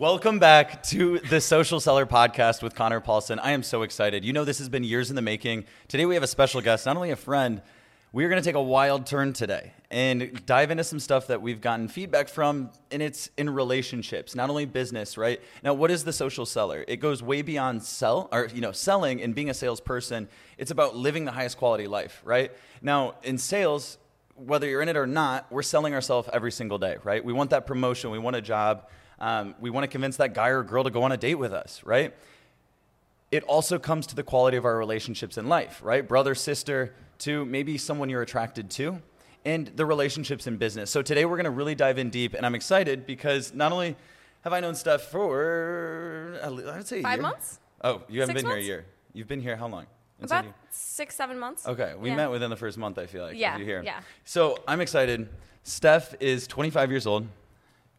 Welcome back to the Social Seller Podcast with Connor Paulson. I am so excited. You know, this has been years in the making. Today, we have a special guest, not only a friend, we are going to take a wild turn today and dive into some stuff that we've gotten feedback from, and it's in relationships, not only business, right? Now, what is the social seller? It goes way beyond sell or you know selling and being a salesperson. It's about living the highest quality life, right? Now, in sales, whether you're in it or not, we're selling ourselves every single day, right? We want that promotion, we want a job um, we want to convince that guy or girl to go on a date with us, right? It also comes to the quality of our relationships in life, right? Brother, sister, to maybe someone you're attracted to, and the relationships in business. So today we're going to really dive in deep, and I'm excited because not only have I known Steph for, I'd say five months. Oh, you haven't Six been months? here a year. You've been here how long? About six, seven months. Okay, we Yeah. met within the first month. I feel like. Yeah, you here. yeah. So I'm excited. Steph is 25 years old.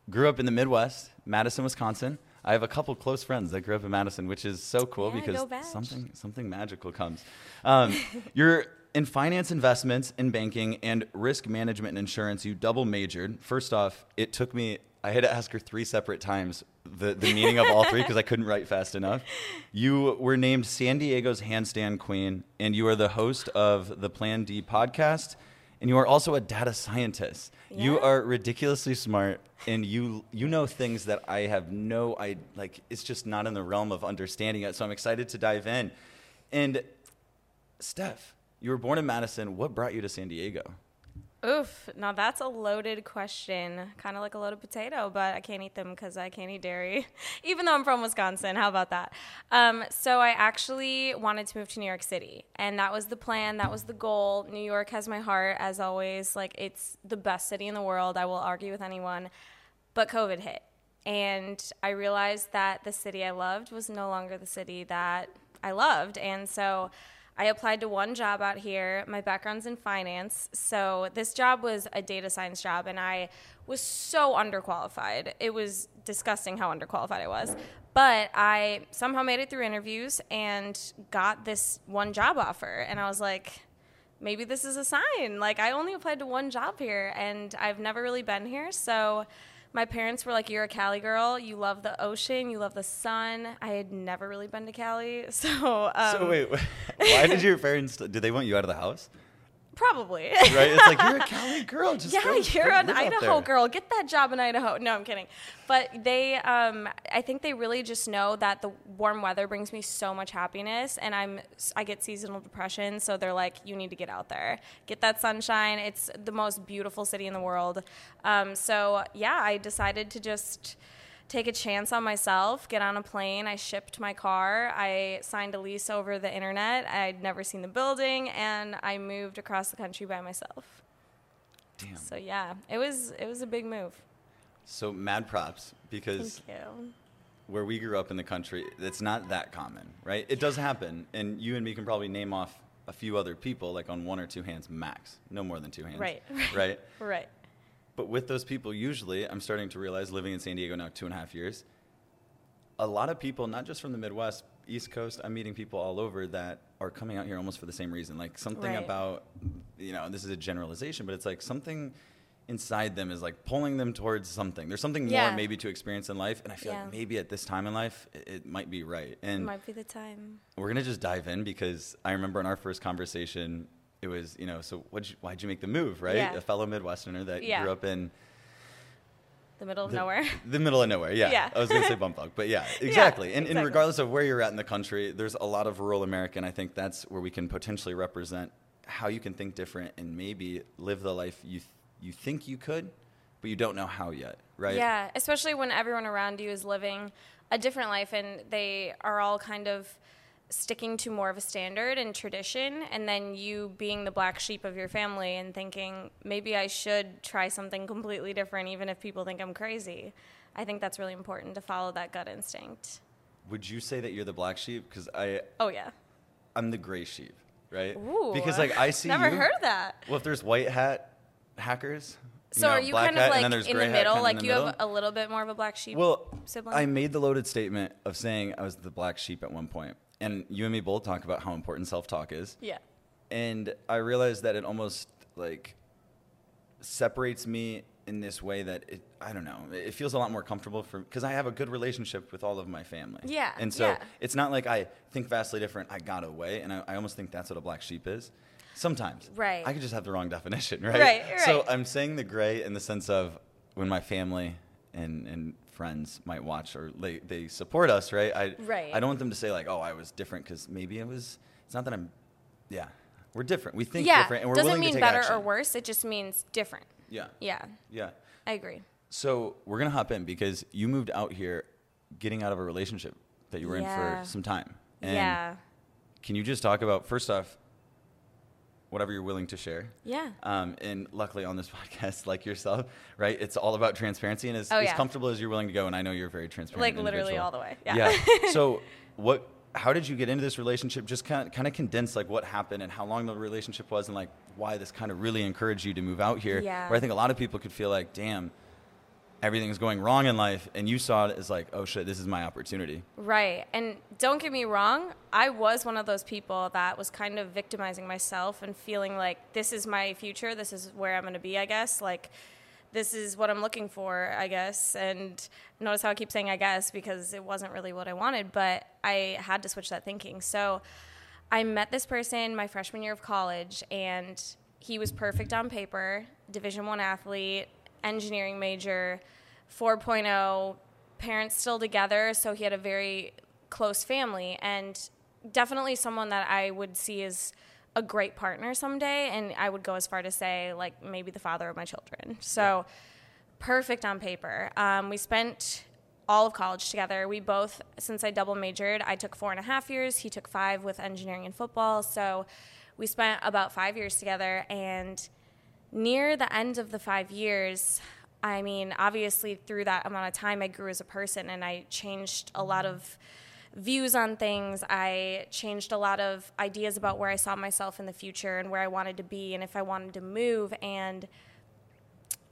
Grew up in the Midwest, Madison, Wisconsin. I have a couple close friends that grew up in Madison, which is so cool Yeah, because something something magical comes. Um, you're in finance investments, in banking, and risk management and insurance. You double majored. First off, it took me. I had to ask her three separate times the, the meaning of all three because I couldn't write fast enough. You were named San Diego's handstand queen, and you are the host of the Plan D podcast, and you are also a data scientist. You are ridiculously smart, and you you know things that I have no I like. It's just not in the realm of understanding it. So I'm excited to dive in. And Steph, you were born in Madison. What brought you to San Diego? Oof. Now that's a loaded question. Kind of like a loaded potato, but I can't eat them because I can't eat dairy, even though I'm from Wisconsin. How about that? Um, so I actually wanted to move to New York City, and that was the plan. That was the goal. New York has my heart, as always. Like it's the best city in the world. I will argue with anyone. But COVID hit, and I realized that the city I loved was no longer the city that I loved, and so. I applied to one job out here. My background's in finance. So this job was a data science job, and I was so underqualified. It was disgusting how underqualified I was. But I somehow made it through interviews and got this one job offer. And I was like, maybe this is a sign. Like, I only applied to one job here, and I've never really been here. So my parents were like, You're a Cali girl. You love the ocean. You love the sun. I had never really been to Cali. So, um, so wait, why did your parents? Did they want you out of the house? Probably. Right? It's like you're a Cali girl. Just yeah, go- you're go an Idaho girl. Get that job in Idaho. No, I'm kidding. But they, um, I think they really just know that the warm weather brings me so much happiness, and I'm, I get seasonal depression. So they're like, you need to get out there, get that sunshine. It's the most beautiful city in the world. Um, so yeah, I decided to just take a chance on myself, get on a plane. I shipped my car. I signed a lease over the internet. I'd never seen the building, and I moved across the country by myself. Damn. So yeah, it was it was a big move. So mad props because Thank you. where we grew up in the country, it's not that common, right? It does happen, and you and me can probably name off a few other people, like on one or two hands max, no more than two hands, Right. Right. Right. But with those people, usually, I'm starting to realize, living in San Diego now two and a half years, a lot of people, not just from the Midwest, East Coast, I'm meeting people all over that are coming out here almost for the same reason. Like something Right. about, you know, this is a generalization, but it's like something inside them is like pulling them towards something. There's something more maybe to experience in life, and I feel Yeah. like maybe at this time in life, it, it might be right. And it Might be the time. we're gonna just dive in because I remember in our first conversation, it was you know, so what'd you, why'd you make the move, right? Yeah. A fellow Midwesterner that Yeah. grew up in The middle of the, nowhere. the middle of nowhere. Yeah, Yeah. I was gonna say bumfuck, but yeah, exactly. and, and regardless of where you're at in the country, there's a lot of rural America, and I think that's where we can potentially represent how you can think different and maybe live the life you th- you think you could, but you don't know how yet, right? Yeah, especially when everyone around you is living a different life and they are all kind of sticking to more of a standard and tradition and then you being the black sheep of your family and thinking maybe I should try something completely different even if people think I'm crazy. I think that's really important to follow that gut instinct. Would you say that you're the black sheep? Because I Oh yeah. I'm the gray sheep, right? Ooh. Because like I see Never you- heard of that. Well, if there's white hat hackers, So know, are you kind of like in the middle? Like the you have a little bit more of a black sheep Well, sibling? I made the loaded statement of saying I was the black sheep at one point, and you and me both talk about how important self-talk is. yeah. and I realized that it almost like separates me in this way that it, I don't know. It feels a lot more comfortable for because I have a good relationship with all of my family. Yeah, and so yeah. it's not like I think vastly different. I got away, and I, I almost think that's what a black sheep is. Sometimes, Right. I could just have the wrong definition, right? Right, So. I'm saying the gray in the sense of when my family and and friends might watch or they, they support us, right? I Right. I don't want them to say like, oh, I was different because maybe it was. It's not that I'm. Yeah, we're different. We think yeah, different, and we're doesn't willing mean to take better action. or worse. It just means different. Yeah. Yeah, Yeah. I agree. So we're gonna hop in because you moved out here, getting out of a relationship that you were Yeah. in for some time. And yeah, Can you just talk about first off, whatever you're willing to share? yeah. Um, and luckily on this podcast, like yourself, right? It's all about transparency and as, Oh, as comfortable as you're willing to go. And I know you're very transparent. Like literally all the way. Yeah. so what? How did you get into this relationship? Just kind of, kind of condense like what happened and how long the relationship was, and like why this kind of really encouraged you to move out here. Yeah. Where I think a lot of people could feel like, damn, everything's going wrong in life, and you saw it as like, oh shit, this is my opportunity. Right. And don't get me wrong, I was one of those people that was kind of victimizing myself and feeling like this is my future, this is where I'm going to be, I guess. Like, this is what I'm looking for, I guess. And notice how I keep saying I guess because it wasn't really what I wanted, but I had to switch that thinking. So I met this person my freshman year of college, and he was perfect on paper, Division One athlete, engineering major, 4.0, parents still together, so he had a very close family, and definitely someone that I would see as a great partner someday, and I would go as far to say like maybe the father of my children. So perfect on paper. Um, we spent all of college together. We both, since I double majored, I took four and a half years. He took five with engineering and football. So we spent about five years together. And near the end of the five years, I mean, obviously, through that amount of time, I grew as a person and I changed a lot of views on things. I changed a lot of ideas about where I saw myself in the future and where I wanted to be and if I wanted to move. And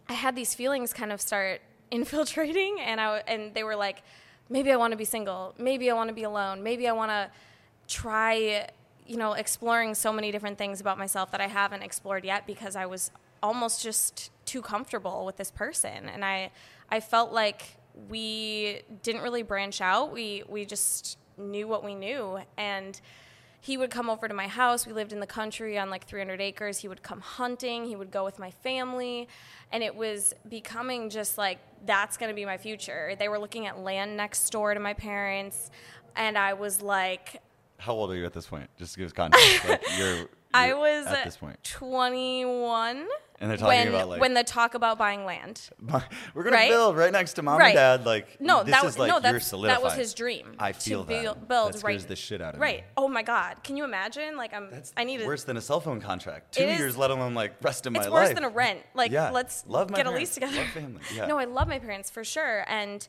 I had these feelings kind of start infiltrating, and I and they were like, maybe I want to be single, maybe I want to be alone, maybe I want to try, you know, exploring so many different things about myself that I haven't explored yet because I was almost just too comfortable with this person, and I I felt like we didn't really branch out. We we just knew what we knew, and he would come over to my house. We lived in the country on like 300 acres. He would come hunting. He would go with my family. And it was becoming just like, that's going to be my future. They were looking at land next door to my parents. And I was like, How old are you at this point? Just to give us context. like you're, I you're was at this point, 21. And they're talking when, about like when the talk about buying land. we're gonna right? build right next to mom Right. and dad. Like No, this that is was like no, that's, that was his dream. I feel to that. build, that right. scares the shit out of right. me. Oh my God. Can you imagine? Like I'm. That's I need worse than a cell phone contract. Two It is- years, let alone like rest of my life. it's worse than a rent. Like, Yeah. let's Love get a lease together. Love family. Yeah. No, I love my parents for sure. And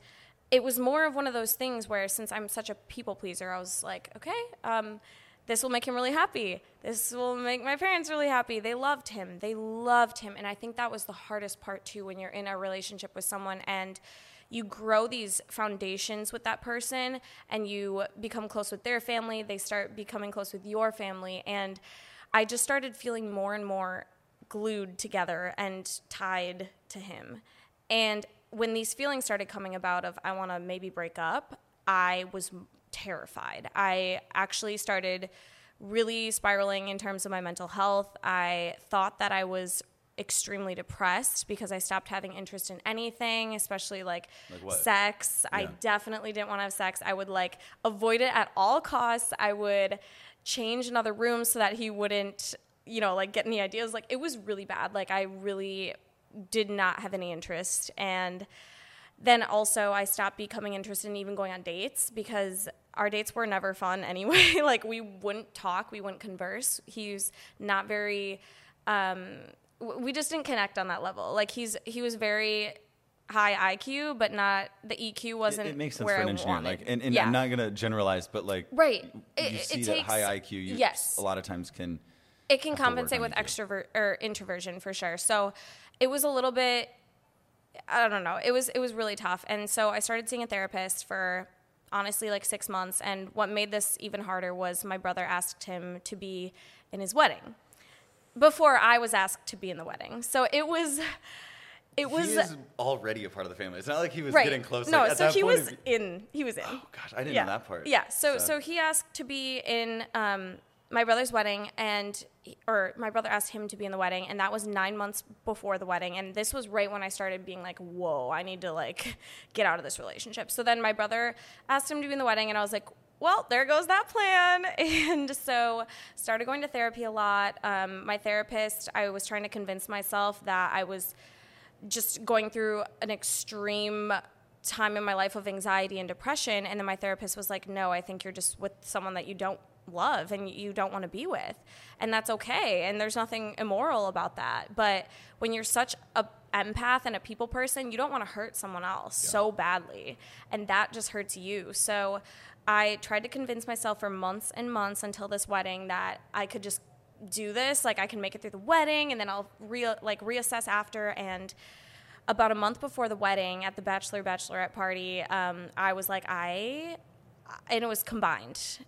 it was more of one of those things where since I'm such a people pleaser, I was like, okay, um, this will make him really happy. This will make my parents really happy. They loved him. They loved him. And I think that was the hardest part too when you're in a relationship with someone and you grow these foundations with that person and you become close with their family. They start becoming close with your family. And I just started feeling more and more glued together and tied to him. And when these feelings started coming about of I want to maybe break up, I was terrified. I actually started really spiraling in terms of my mental health. I thought that I was extremely depressed because I stopped having interest in anything, especially like, Like sex. I definitely didn't want to have sex. I would like avoid it at all costs. I would change another room so that he wouldn't, you know, like get any ideas. Like it was really bad. Like I really did not have any interest and then also I stopped becoming interested in even going on dates because our dates were never fun anyway. like we wouldn't talk, we wouldn't converse. He's not very um we just didn't connect on that level. Like he's he was very high IQ, but not the EQ wasn't it makes sense where for an I engineer. wanted. Like, and, and yeah. I'm not gonna generalize, but like, right. You It, it see that takes high IQ. You, yes. A lot of times can. it can have to work compensate with extrovert or introversion for sure. So it was a little bit I don't know. It was it was really tough. And so I started seeing a therapist for honestly like 6 months and what made this even harder was my brother asked him to be in his wedding before I was asked to be in the wedding. So it was It was he is already a part of the family. It's not like he was right. getting close. No, like, so he was in. He was in. Oh gosh, I didn't yeah. know that part. Yeah. So so he asked to be in um, my brother's wedding, and or my brother asked him to be in the wedding, and that was nine months before the wedding, and this was right when I started being like, whoa, I need to like get out of this relationship. So then my brother asked him to be in the wedding, and I was like. Well, there goes that plan. And so started going to therapy a lot. Um, my therapist, I was trying to convince myself that I was just going through an extreme time in my life of anxiety and depression and then my therapist was like no i think you're just with someone that you don't love and you don't want to be with and that's okay and there's nothing immoral about that but when you're such a empath and a people person you don't want to hurt someone else so badly and that just hurts you. So i tried to convince myself for months and months until this wedding that i could just do this like i can make it through the wedding and then i'll re- like reassess after and about a month before the wedding at the bachelor bachelorette party um, i was like i and it was combined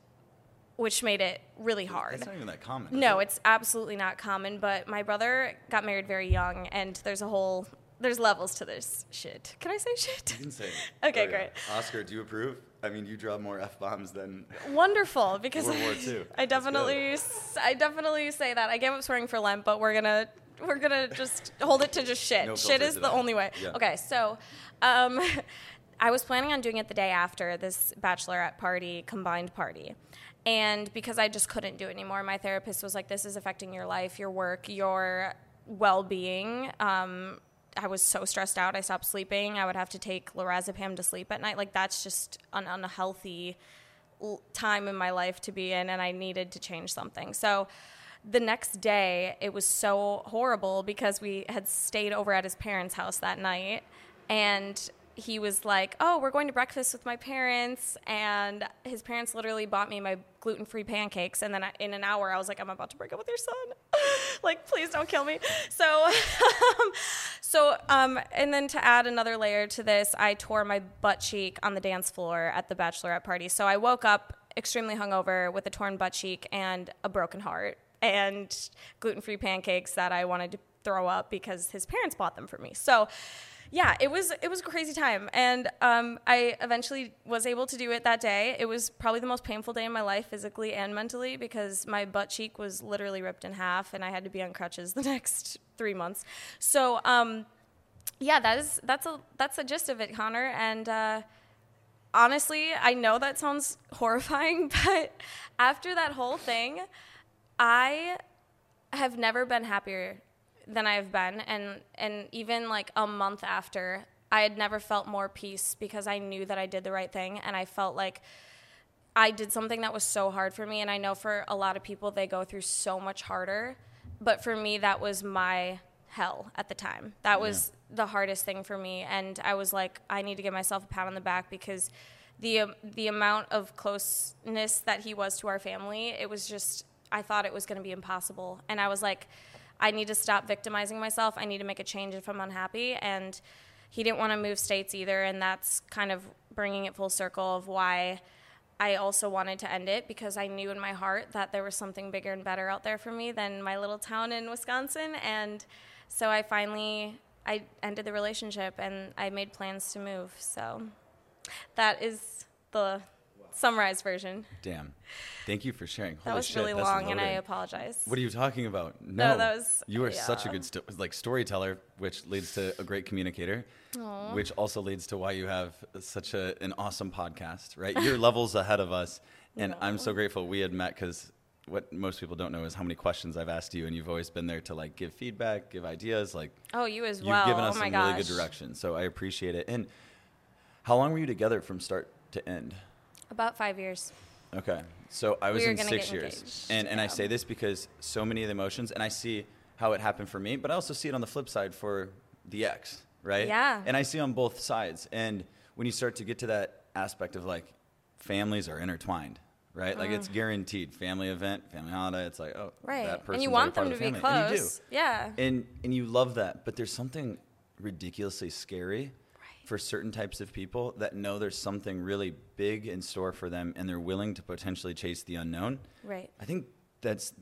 which made it really hard It's not even that common. no it? it's absolutely not common but my brother got married very young and there's a whole there's levels to this shit can i say shit You can say. it. Okay, Oh, yeah. great. Oscar, do you approve? I mean, you draw more f bombs than. wonderful because World War II. I definitely I definitely say that. I gave up swearing for Lent, but we're gonna we're gonna just hold it to just shit. No shit is the only way. Yeah. Okay, so um, I was planning on doing it the day after this bachelorette party, combined party. And because I just couldn't do it anymore, my therapist was like, "This is affecting your life, your work, your well-being." Um, I was so stressed out. I stopped sleeping. I would have to take lorazepam to sleep at night. Like that's just an unhealthy time in my life to be in, and I needed to change something. So the next day, it was so horrible because we had stayed over at his parents' house that night, and he was like, "Oh, we're going to breakfast with my parents," and his parents literally bought me my gluten-free pancakes. And then I, in an hour, I was like, "I'm about to break up with your son. like, please don't kill me." So, so, um, and then to add another layer to this, I tore my butt cheek on the dance floor at the bachelorette party. So I woke up extremely hungover with a torn butt cheek and a broken heart and gluten-free pancakes that I wanted to throw up because his parents bought them for me. So yeah, it was it was a crazy time, and um, I eventually was able to do it that day. It was probably the most painful day in my life, physically and mentally, because my butt cheek was literally ripped in half, and I had to be on crutches the next three months. So um, yeah, that is that's a that's the gist of it, Connor, and. Uh, honestly, I know that sounds horrifying, but after that whole thing, I have never been happier than I have been, and and even like a month after, I had never felt more peace because I knew that I did the right thing, and I felt like I did something that was so hard for me, and I know for a lot of people they go through so much harder, but for me that was my hell at the time. That was the hardest thing for me, and I was like, I need to give myself a pat on the back because the um, the amount of closeness that he was to our family, it was just I thought it was going to be impossible, and I was like, I need to stop victimizing myself. I need to make a change if I'm unhappy, and he didn't want to move states either, and that's kind of bringing it full circle of why. I also wanted to end it because I knew in my heart that there was something bigger and better out there for me than my little town in Wisconsin. And so I finally I ended the relationship and I made plans to move. So that is the summarized version. Damn. Thank you for sharing. That was shit, really long, and I apologize. What are you talking about? No, that was- you are such a good sto- like storyteller, which leads to a great communicator, which also leads to why you have such a, an awesome podcast. Right, you're levels ahead of us, and I'm so grateful we had met because what most people don't know is how many questions I've asked you, and you've always been there to like give feedback, give ideas. Like oh, you as well. you've given us oh some gosh. really good direction, so I appreciate it. And how long were you together from start to end? About five years. Okay. So I was We in six years. engaged, And and I say this because so many of the emotions and I see how it happened for me, but I also see it on the flip side for the ex, right? Yeah. And I see on both sides. And when you start to get to that aspect of like families are intertwined, right? Like it's guaranteed. Family event, family holiday, it's like, oh, Mm. Right. that person's and you want them to the be family. And you do. close. Yeah. And and you love that, but there's something ridiculously scary for certain types of people that know there's something really big in store for them and they're willing to potentially chase the unknown. Right. I think that's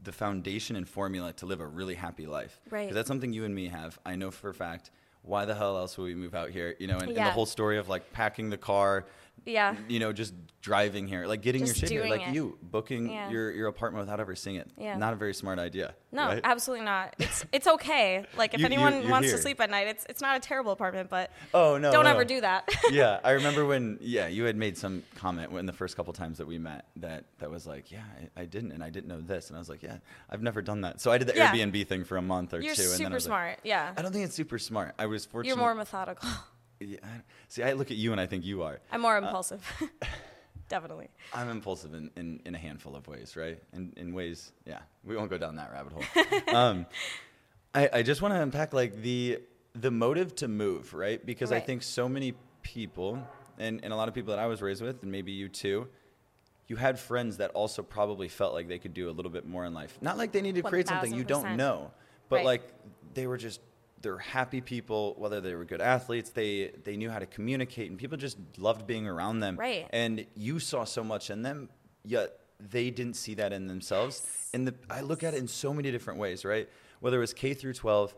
the foundation and formula to live a really happy life. Right. Because that's something you and me have. I know for a fact. Why the hell else would we move out here? You know, and, and the whole story of like packing the car, Yeah. you know, just driving here, like getting Just your shit here, like it. you booking Yeah. your, your apartment without ever seeing it. Yeah. Not a very smart idea. No, right? absolutely not. It's it's okay. Like if You- anyone you're wants here. to sleep at night, it's it's not a terrible apartment, but Oh no! don't no. ever do that. yeah, I remember when yeah you had made some comment when the first couple times that we met that that was like yeah I, I didn't and I didn't know this and I was like yeah I've never done that so I did the Yeah. Airbnb thing for a month or You're two and then I super was like, smart. Yeah. I don't think it's super smart I was fortunate You're more methodical. Yeah, I- see I look at you and I think you are. I'm more impulsive. Definitely. I'm impulsive in, in, in a handful of ways right? In, in ways yeah we won't go down that rabbit hole. Um, I, I just want to unpack like the the motive to move right? Because I think so many people and, and a lot of people that I was raised with and maybe you too you had friends that also probably felt like they could do a little bit more in life. Not like they needed to create something you don't know but Right. like they were just they're happy people whether they were good athletes they they knew how to communicate and people just loved being around them. Right. and you saw so much in them yet they didn't see that in themselves. And the, i look at it in so many different ways right? Whether it was k through 12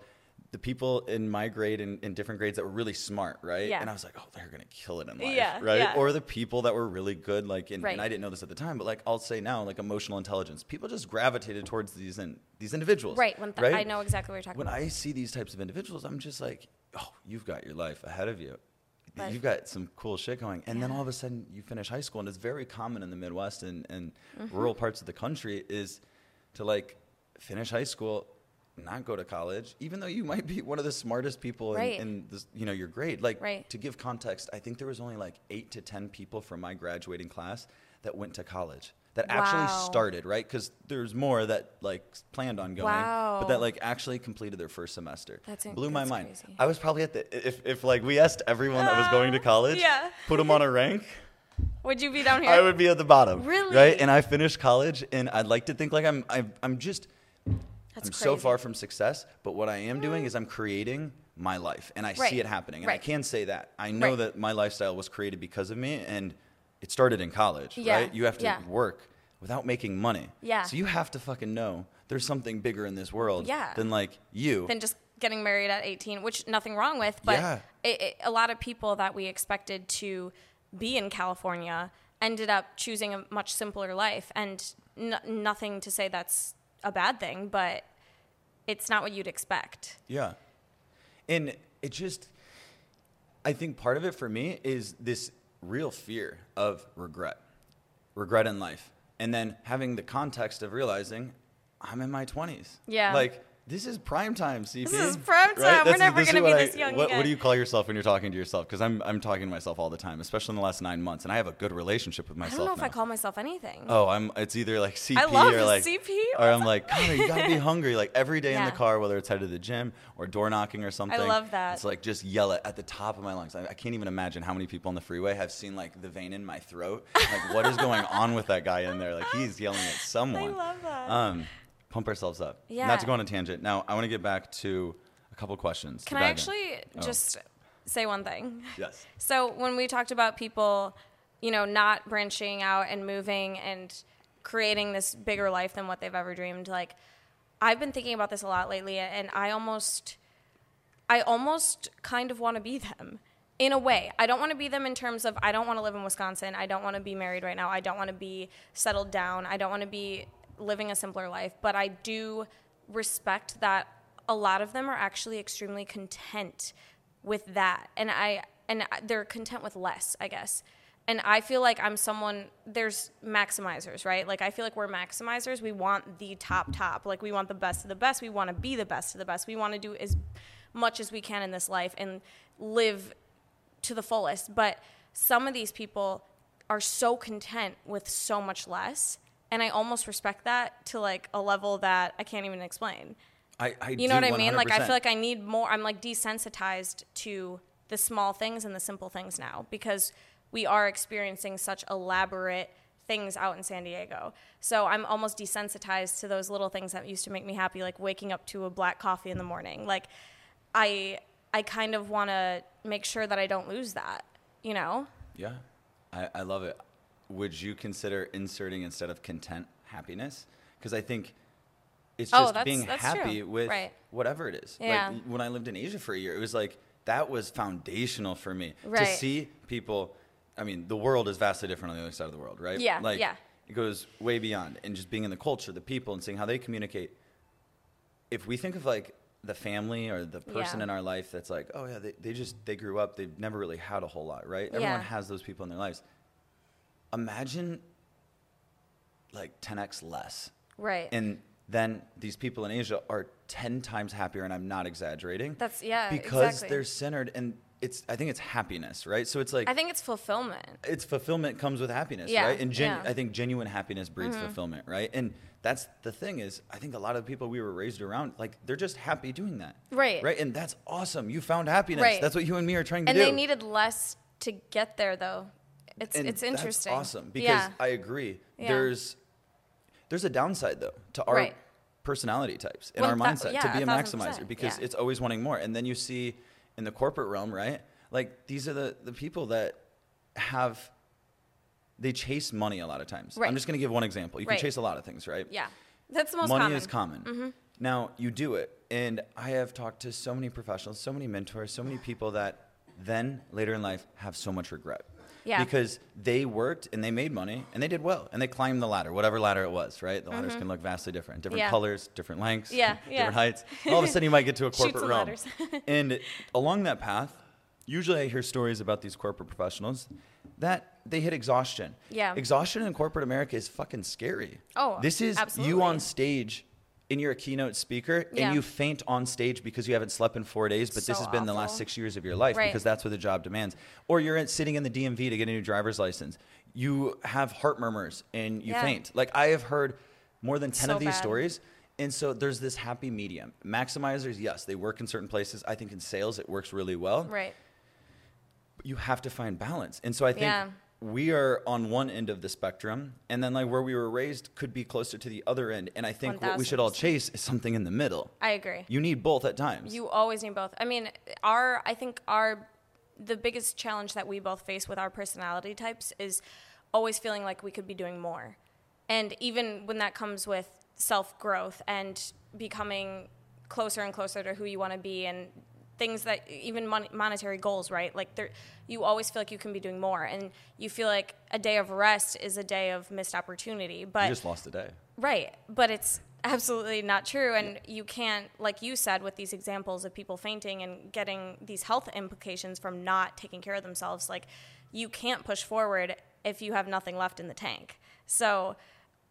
the people in my grade and in different grades that were really smart right Yeah. and i was like oh they're gonna kill it in life Yeah, right yeah. or the people that were really good like in, Right. and i didn't know this at the time but like i'll say now like emotional intelligence people just gravitated towards these in, these individuals Right. When th- right I know exactly what you're talking when about. I see these types of individuals, I'm just like, oh, you've got your life ahead of you. But- You've got some cool shit going. And then all of a sudden you finish high school, and it's very common in the Midwest and, and Mm-hmm. rural parts of the country is to like finish high school, not go to college, even though you might be one of the smartest people in, Right. in this, you know, your grade. Like Right. to give context, I think there was only like eight to 10 people from my graduating class that went to college. That actually started, right? Because there's more that like planned on going, but that like actually completed their first semester. That's in- blew my that's mind. crazy. I was probably at the if if like we asked everyone that was uh, going to college, yeah. put them on a rank, Would you be down here? I would be at the bottom. Really? Right? And I finished college, and I'd like to think like I'm I'm, I'm just That's I'm so far from success. But what I am doing is I'm creating my life, and I Right. see it happening, and I can say that I know Right. that my lifestyle was created because of me, and it started in college. Yeah. Right? You have to Yeah. work without making money. Yeah. So you have to fucking know there's something bigger in this world Yeah. than like you. than just getting married at 18, which nothing wrong with, but Yeah. it, it, a lot of people that we expected to be in California ended up choosing a much simpler life, and n- nothing to say that's a bad thing, but it's not what you'd expect. Yeah. And it just, I think part of it for me is this real fear of regret, regret in life. And then having the context of realizing I'm in my 20s. Yeah. Like, this is prime time, CP. This is prime time. We're never gonna what be I- this young what, what do you call yourself when you're talking to yourself? Because I'm, I'm talking to myself all the time, especially in the last nine months. And I have a good relationship with myself. I don't know if. I call myself anything. Oh, I'm. It's either like CP or like CP. or I'm like Connor. You gotta be hungry. Like every day in the car, whether it's headed to the gym or door knocking or something. I love that. It's like just yell it at the top of my lungs. I, I can't even imagine how many people on the freeway have seen like the vein in my throat. Like what is going on with that guy in there? Like he's yelling at someone. I love that. Um, pump ourselves up. Yeah. Not to go on a tangent. Now I want to get back to a couple questions. Can I dive in. actually Oh. just say one thing? Yes. So when we talked about people, you know, not branching out and moving and creating this bigger life than what they've ever dreamed, like I've been thinking about this a lot lately and I almost I almost kind of want to be them. In a way, I don't want to be them in terms of I don't want to live in Wisconsin. I don't want to be married right now. I don't want to be settled down. I don't want to be living a simpler life. But I do respect that a lot of them are actually extremely content with that, and I and they're content with less, I guess. And I feel like I'm someone. There's maximizers, right? Like I feel like we're maximizers. We want the top top. Like we want the best of the best. We want to be the best of the best. We want to do as much as we can in this life and live to the fullest. But some of these people are so content with so much less. And I almost respect that to like a level that I can't even explain. I, I You know what I mean? Like I feel like I need more I'm like desensitized to the small things and the simple things now because we are experiencing such elaborate things out in San Diego. So I'm almost desensitized to those little things that used to make me happy like waking up to a black coffee in the morning. Like I I kind of want to make sure that I don't lose that, you know? Yeah, I, I love it. Would you consider inserting instead of content happiness? Because I think It's Oh, just that's- being that's happy true. with Right. whatever it is. Yeah. Like when I lived in Asia for a year, it was like that was foundational for me to see people. I mean, the world is vastly different on the other side of the world, right? Yeah, Like yeah. it goes way beyond, and just being in the culture, the people, and seeing how they communicate. If we think of like the family or the person Yeah. in our life that's like, oh yeah, they, they just they grew up, they've never really had a whole lot, right? Everyone Yeah. has those people in their lives. Imagine like 10x less. Right. And then these people in Asia are 10 times happier, and I'm not exaggerating. That's- yeah, Because exactly. they're centered, and it's, I think it's happiness, right? So it's like, I think it's fulfillment. it's fulfillment comes with happiness, Yeah, right? And gen- yeah. Mm-hmm. I think genuine happiness breeds fulfillment, right? And that's the thing is, I think a lot of people we were raised around, like they're just happy doing that, Right. Right, and that's awesome. You found happiness. Right. That's what you and me are trying to And do. And they needed less to get there, though. It's and it's interesting. That's awesome because yeah. I agree. Yeah. There's there's a downside though to our Right. personality types and One our mindset yeah, to be a maximizer because it's always wanting more. And then you see in the corporate realm, right? Like these are the the people that have they chase money a lot of times. Right. I'm just going to give one example. You can chase a lot of things, right? yeah, that's the most money common. is common. Mm-hmm. Now you do it, and I have talked to so many professionals, so many mentors, so many people that then later in life have so much regret. Yeah. Because they worked and they made money and they did well and they climbed the ladder, whatever ladder it was, right? The ladders can look vastly different, different Mm-hmm. Yeah. colors, different lengths, Yeah, different yeah. heights. All of a sudden, you might get to a corporate realm. and along that path, usually I hear stories about these corporate professionals that they hit exhaustion. Yeah. Exhaustion in corporate America is fucking scary. Oh, this is you on stage and you're a keynote speaker Yeah. and you faint on stage because you haven't slept in four days, but this So has been the last six years of your life Right. because that's what the job demands. Or you're in, sitting in the DMV to get a new driver's license. You have heart murmurs and you Yeah. faint. Like I have heard more than 10 So of these bad. stories. And so there's this happy medium. Maximizers, yes, they work in certain places. I think in sales it works really well. Right. But you have to find balance. And so I think Yeah. We are on one end of the spectrum, and then like where we were raised could be closer to the other end. And I think what we should all chase is something in the middle. I agree. You need both at times. You always need both. I mean, our I think our the biggest challenge that we both face with our personality types is always feeling like we could be doing more. And even when that comes with self-growth and becoming closer and closer to who you want to be and things that even mon- monetary goals, right? Like there you always feel like you can be doing more and you feel like a day of rest is a day of missed opportunity. But you just lost a day. Right, but it's absolutely not true. And you can't, like you said, with these examples of people fainting and getting these health implications from not taking care of themselves, like you can't push forward if you have nothing left in the tank. So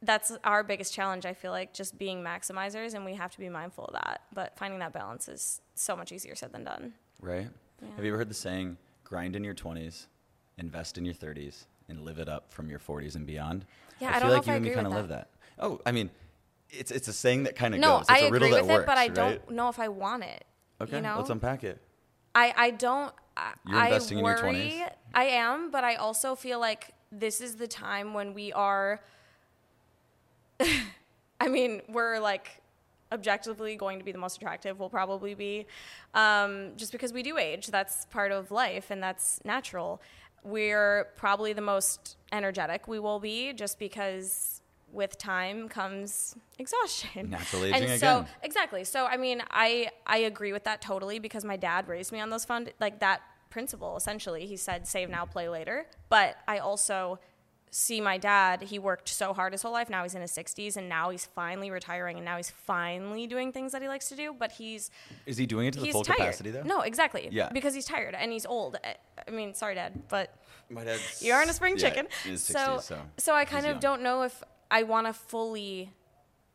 that's our biggest challenge, I feel like, just being maximizers, and we have to be mindful of that. But finding that balance is so much easier said than done. Right? Have you ever heard the saying, grind in your 20s, invest in your 30s, and live it up from your 40s and beyond? Yeah, I I feel don't know like if you I and me kind of live that. Oh, I mean, it's, it's a saying that kind of No, goes. It's I a riddle that with works, it, but I right? don't know if I want it. Okay, you know? let's unpack it. I, I don't. I, You're investing I in your 20s? I am, but I also feel like this is the time when we are. I mean, we're like objectively going to be the most attractive. We'll probably be, um, just because we do age. That's part of life, and that's natural. We're probably the most energetic we will be, just because with time comes exhaustion. Natural aging and so again. exactly. So I mean, I I agree with that totally because my dad raised me on those fund like that principle. Essentially, he said save now, play later. But I also see my dad. He worked so hard his whole life. Now he's in his 60s, and now he's finally retiring, and now he's finally doing things that he likes to do. But he's Is he doing it to the he's full tired. capacity, though? No, exactly. Yeah. because he's tired and he's old. I- I mean, sorry, dad, but My dad's. you aren't a spring yeah, chicken. in his so, so, so I kind of young. don't know if I want to fully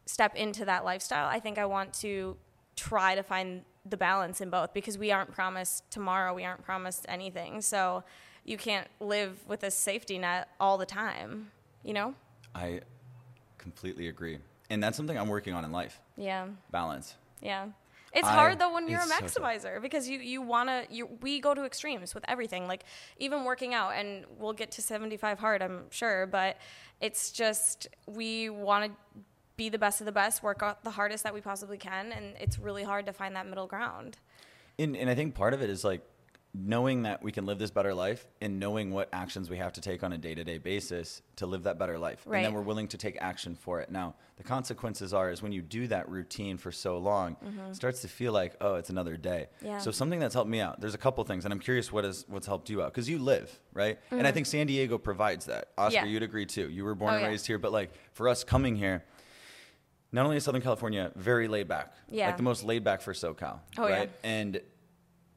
step into that lifestyle. I think I want to try to find the balance in both because we aren't promised tomorrow. We aren't promised anything. So you can't live with a safety net all the time, you know? I completely agree. And that's something I'm working on in life Yeah. balance. Yeah. It's I- hard though when you're a it's so maximizer because you, you want to, you, we go to extremes with everything, like even working out, and we'll get to 75 hard, I'm sure, but it's just, we want to be the best of the best, work out the hardest that we possibly can, and it's really hard to find that middle ground. And, and I think part of it is like knowing that we can live this better life and knowing what actions we have to take on a day-to-day basis to live that better life and then we're willing to take action for it now the consequences are is when you do that routine for so long it starts to feel like oh it's another day Mm-hmm. Yeah. so something that's helped me out there's a couple things and i'm curious what is what's helped you out because you live right and i think san diego provides that oscar Mm-hmm. Yeah. you'd agree too you were born Oh, and yeah. raised here but like for us coming here not only is Southern California very laid back, Yeah. like the most laid back for SoCal, Oh, yeah. right? And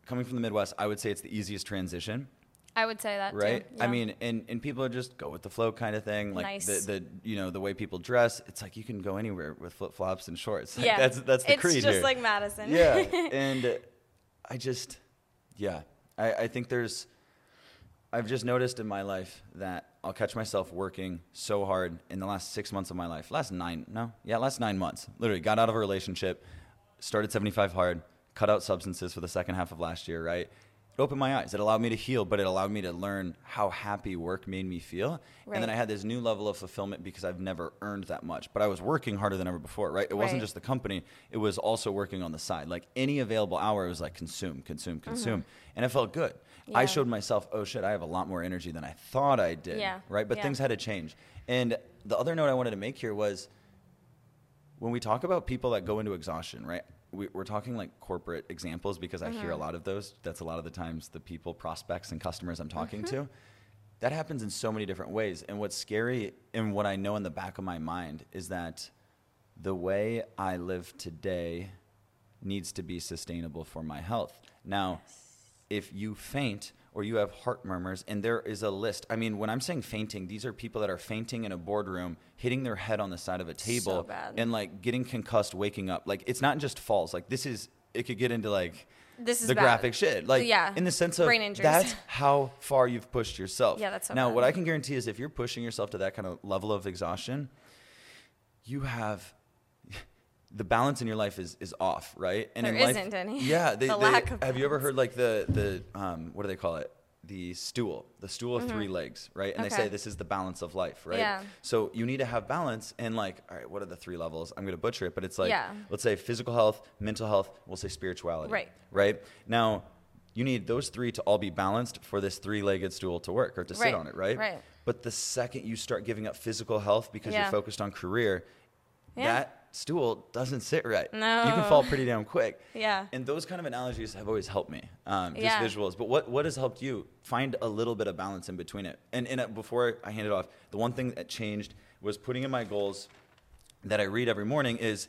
coming from the Midwest, I would say it's the easiest transition, I would say that right? too. I mean, and, and people are just go with the flow kind of thing. Like Nice. the, the you know the way people dress, it's like you can go anywhere with flip flops and shorts. Like, yeah, that's that's the it's creed just here. like Madison. yeah, and I just yeah, I, I think there's I've just noticed in my life that I'll catch myself working so hard in the last six months of my life. Last nine, no, yeah, last nine months. Literally got out of a relationship, started 75 hard, cut out substances for the second half of last year, right? It opened my eyes. It allowed me to heal, but it allowed me to learn how happy work made me feel. And then I had this new level of fulfillment because I've never earned that much. But I was working harder than ever before, right? It wasn't Right. just the company, it was also working on the side. Like any available hour, it was like consume, consume, consume. And it felt good. I Mm-hmm. Showed myself, oh shit, I have a lot more energy than I thought I did. Yeah. Right? But Yeah. things had to change. And the other note I wanted to make here was when we talk about people that go into exhaustion, right? We, we're talking like corporate examples because I hear a mm-hmm. lot of those. That's a lot of the times the people, prospects, and customers I'm talking mm-hmm. to. That happens in so many different ways. And what's scary and what I know in the back of my mind is that the way I live today needs to be sustainable for my health. Now, if you faint or you have heart murmurs, and there is a list. I mean, when I'm saying fainting, these are people that are fainting in a boardroom, hitting their head on the side of a table, bad. and like getting concussed, waking up. Like it's not just falls. Like this is. It could get into like This is the bad. graphic shit. Like Yeah. in the sense of that's how far you've pushed yourself. Yeah, that's so now bad. what I can guarantee is if you're pushing yourself to that kind of level of exhaustion, you have the balance in your life is is off, right? And There in life, isn't any. Yeah, they, The they- lack of have you ever heard like the the um, what do they call it? The stool, the stool of three legs, right? And they say Mm-hmm. This is the balance of life, right? Yeah. So you need to have balance and like, all right, what are the three levels? I'm going to butcher it, but it's like, Yeah. let's say physical health, mental health, we'll say spirituality, Right. Right. Now, you need those three to all be balanced for this three-legged stool to work or to sit on it, right? Right. But the second you start giving up physical health because Yeah. you're focused on career, Yeah. that stool doesn't sit right. No. You can fall pretty damn quick. Yeah. And those kind of analogies have always helped me, um, just Yeah. visuals. But what, what has helped you find a little bit of balance in between it? And, and uh, before I hand it off, the one thing that changed was putting in my goals that I read every morning is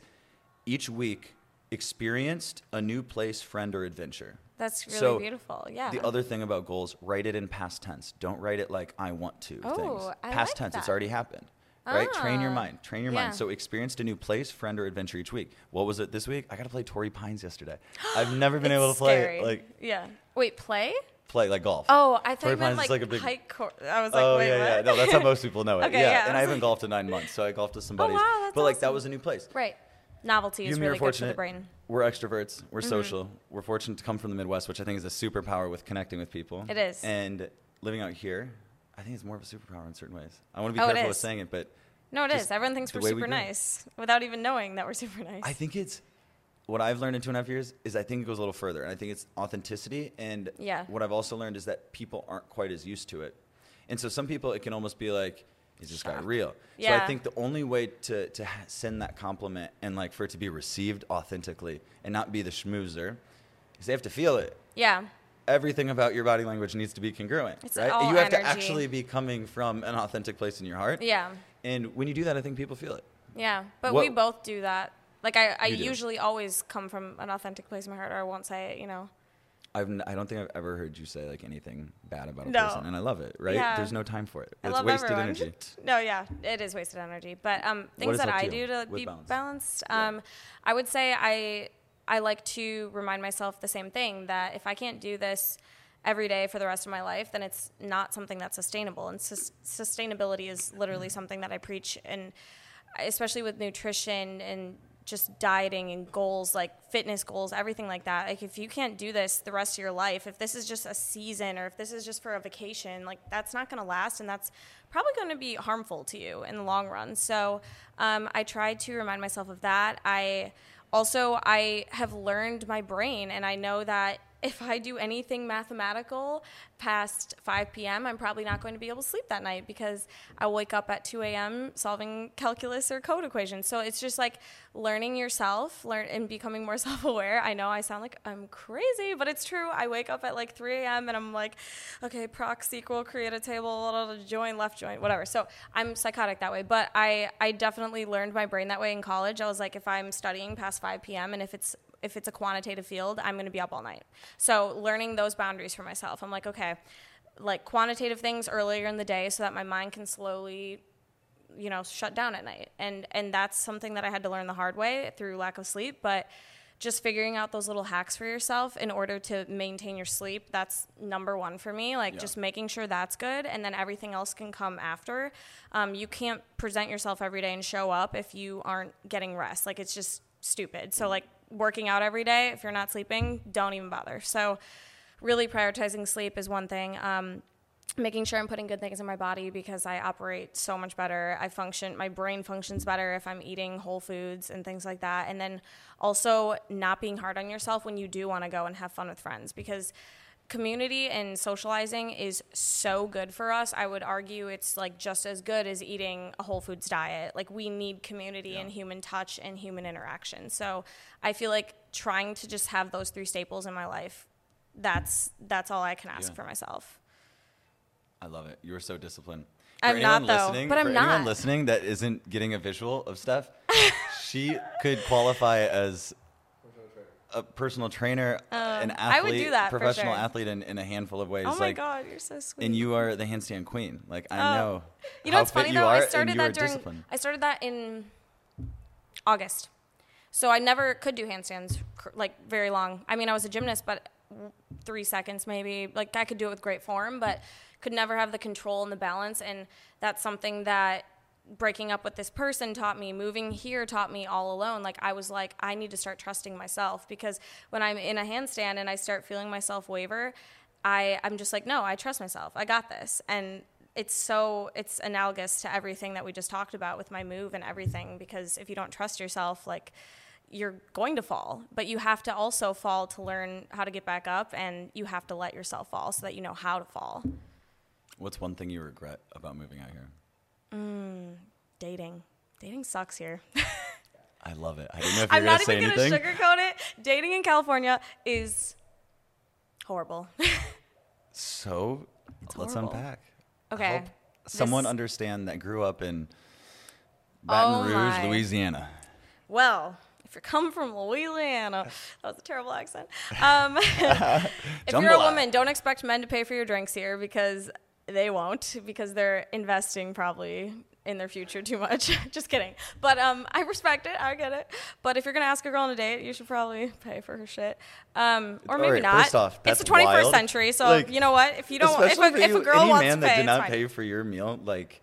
each week experienced a new place, friend, or adventure. That's really So, beautiful. Yeah. The other thing about goals, write it in past tense. Don't write it like I want to Oh, things. I Past like tense, it's already happened. Right? Train your Ah, mind. Train your yeah. mind. So experienced a new place, friend, or adventure each week. What was it this week? I got to play Torrey Pines yesterday. I've never been able to play scary. like yeah. Wait, play? play like golf. Oh, I thought Torrey you meant Pines like, like a big hike course. I was like, oh wait, yeah, yeah. No, that's how most people know it. Okay, yeah. yeah, and I haven't golfed in nine months, so I golfed with some buddies. wow, that's but like that was a new place. Right. Novelty You is really good for the brain. We're extroverts. We're social. We're fortunate to come from the Midwest, which I think is a superpower with connecting with people. It is. And living out here, I think it's more of a superpower in certain ways. I want to be Oh, careful with saying it, but No, it is. Everyone thinks we're way we super nice without even knowing that we're super nice. I think it's what I've learned in two and a half years is I think it goes a little further, and I think it's authenticity. And Yeah. what I've also learned is that people aren't quite as used to it, and so some people it can almost be like, "Is this guy Shock. real?" So I think the only way to to send that compliment and like for it to be received authentically and not be the schmoozer is they have to feel it. yeah. Everything about your body language needs to be congruent, It's right? you have to actually be coming from an authentic place in your heart. Yeah. And when you do that, I think people feel it. Yeah. But What- we both do that. Like I, I usually always come from an authentic place in my heart, or I won't say it. You know. I've n- I don't think I've ever heard you say like anything bad about a No. person, and I love it. Right? Yeah. There's no time for it. It's wasted everyone. energy. No, yeah, it is wasted energy. But um, things that I do to with be balance? balanced, Yeah. um, I would say I I like to remind myself the same thing that if I can't do this every day for the rest of my life, then it's not something that's sustainable. And sus- sustainability is literally Mm-hmm. something that I preach, and especially with nutrition and just dieting and goals like fitness goals everything like that like if you can't do this the rest of your life if this is just a season or if this is just for a vacation like that's not going to last and that's probably going to be harmful to you in the long run so um, i try to remind myself of that i also i have learned my brain and i know that if I do anything mathematical past 5 p.m., I'm probably not going to be able to sleep that night because I wake up at 2 a.m. solving calculus or code equations. So it's just like learning yourself, learn and becoming more self-aware. I know I sound like I'm crazy, but it's true. I wake up at like 3 a.m. and I'm like, okay, proc SQL, create a table, join, left join, whatever. So I'm psychotic that way. But I I definitely learned my brain that way in college. I was like, if I'm studying past 5 p.m. and if it's if it's a quantitative field, I'm going to be up all night. So learning those boundaries for myself, I'm like, okay, like quantitative things earlier in the day so that my mind can slowly you know shut down at night and and that's something that i had to learn the hard way through lack of sleep but just figuring out those little hacks for yourself in order to maintain your sleep that's number one for me like yeah. just making sure that's good and then everything else can come after um, you can't present yourself every day and show up if you aren't getting rest like it's just stupid so like working out every day, if you're not sleeping, don't even bother. So, really prioritizing sleep is one thing. Um, making sure I'm putting good things in my body because I operate so much better. I function, my brain functions better if I'm eating whole foods and things like that. And then also not being hard on yourself when you do want to go and have fun with friends because community and socializing is so good for us. I would argue it's like just as good as eating a whole foods diet. Like we need community yeah. and human touch and human interaction. So I feel like trying to just have those three staples in my life, that's that's all I can ask yeah. for myself. I love it. You are so disciplined. For I'm not though, but I'm for not. Anyone listening that isn't getting a visual of Steph, she could qualify as a personal trainer, uh, an athlete, professional sure. athlete in, in a handful of ways. Oh my like, god, you're so sweet. And you are the handstand queen. Like I oh. know. You know what's funny though? I started that during. Disciplined. I started that in August, so I never could do handstands like very long. I mean, I was a gymnast, but three seconds maybe. Like I could do it with great form, but could never have the control and the balance. And that's something that breaking up with this person taught me moving here taught me all alone. Like i was like i need to start trusting myself because when i'm in a handstand and i start feeling myself waver i i'm just like no i trust myself. I got this. And it's so it's analogous to everything that we just talked about with my move and everything because if you don't trust yourself like you're going to fall. But you have to also fall to learn how to get back up and you have to let yourself fall so that you know how to fall. What's one thing you regret about moving out here Mm, dating. Dating sucks here. I love it. I didn't know if you were going to say anything. I'm not even going to sugarcoat it. Dating in California is horrible. so it's let's horrible. unpack. Okay. someone this... understand that grew up in Baton oh Rouge, my. Louisiana. Well, if you're coming from Louisiana, that was a terrible accent. Um, if you're a woman, don't expect men to pay for your drinks here because they won't because they're investing probably in their future too much. Just kidding. But um, I respect it. I get it. But if you're gonna ask a girl on a date, you should probably pay for her shit. Um, or maybe right, not. First off, it's the 21st wild. century, so like, you know what? If you don't, if a, if a girl any wants man to pay, that did not pay for your meal, like.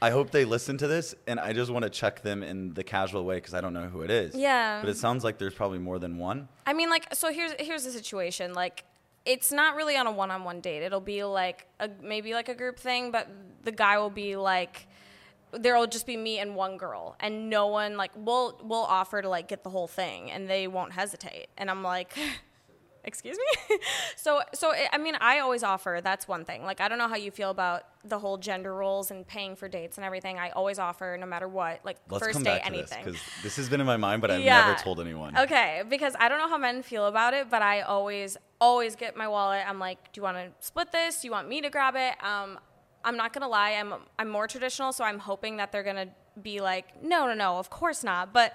I hope they listen to this, and I just want to check them in the casual way because I don't know who it is. Yeah. But it sounds like there's probably more than one. I mean, like, so here's here's the situation. Like, it's not really on a one-on-one date. It'll be like a, maybe like a group thing, but the guy will be like there'll just be me and one girl and no one like we'll we'll offer to like get the whole thing and they won't hesitate and i'm like excuse me? So so i mean i always offer that's one thing. Like i don't know how you feel about the whole gender roles and paying for dates and everything. I always offer no matter what like Let's first date anything because this, this, has been in my mind but i've yeah. never told anyone. Okay because i don't know how men feel about it but i always always get my wallet. I'm like do you want to split this? Do you want me to grab it? Um, i'm not gonna lie i'm i'm more traditional so i'm hoping that they're gonna be like no no no of course not. But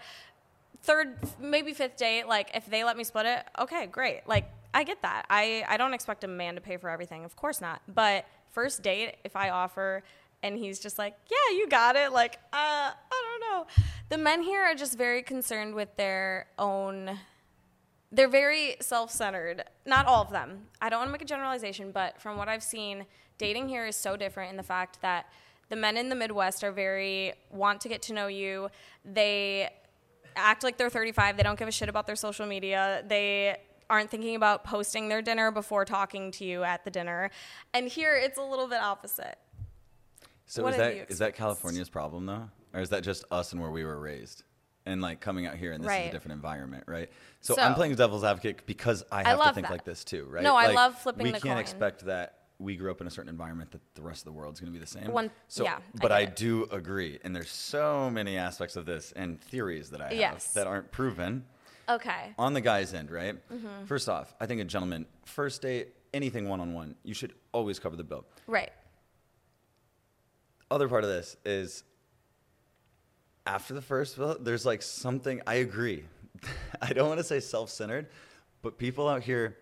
third, maybe fifth date, like if they let me split it, okay, great. Like I get that. I I don't expect a man to pay for everything, of course not. But first date, if I offer and he's just like, yeah, you got it, like, uh, I don't know. The men here are just very concerned with their own. They're very self-centered. Not all of them. I don't want to make a generalization, but from what I've seen, dating here is so different in the fact that the men in the Midwest are very want to get to know you. They act like they're 35. They don't give a shit about their social media. They aren't thinking about posting their dinner before talking to you at the dinner. And here it's a little bit opposite. So what is that is that California's problem though? Or is that just us and where we were raised? and like coming out here and this is a different environment, right? So, So- I'm playing devil's advocate because I have to love think that. like this too, right? No, I love flipping We the can't coin. expect that we grew up in a certain environment that the rest of the world's going to be the same. One- so, yeah, but get I, do agree, and there's so many aspects of this and theories that I have Yes. that aren't proven Okay. on the guy's end, right? Mm-hmm. First off, I think a gentleman, first date, anything one on one, you should always cover the bill. Right. Other part of this is after the first bill, there's like something, I agree. I don't want to say self centered, but people out here,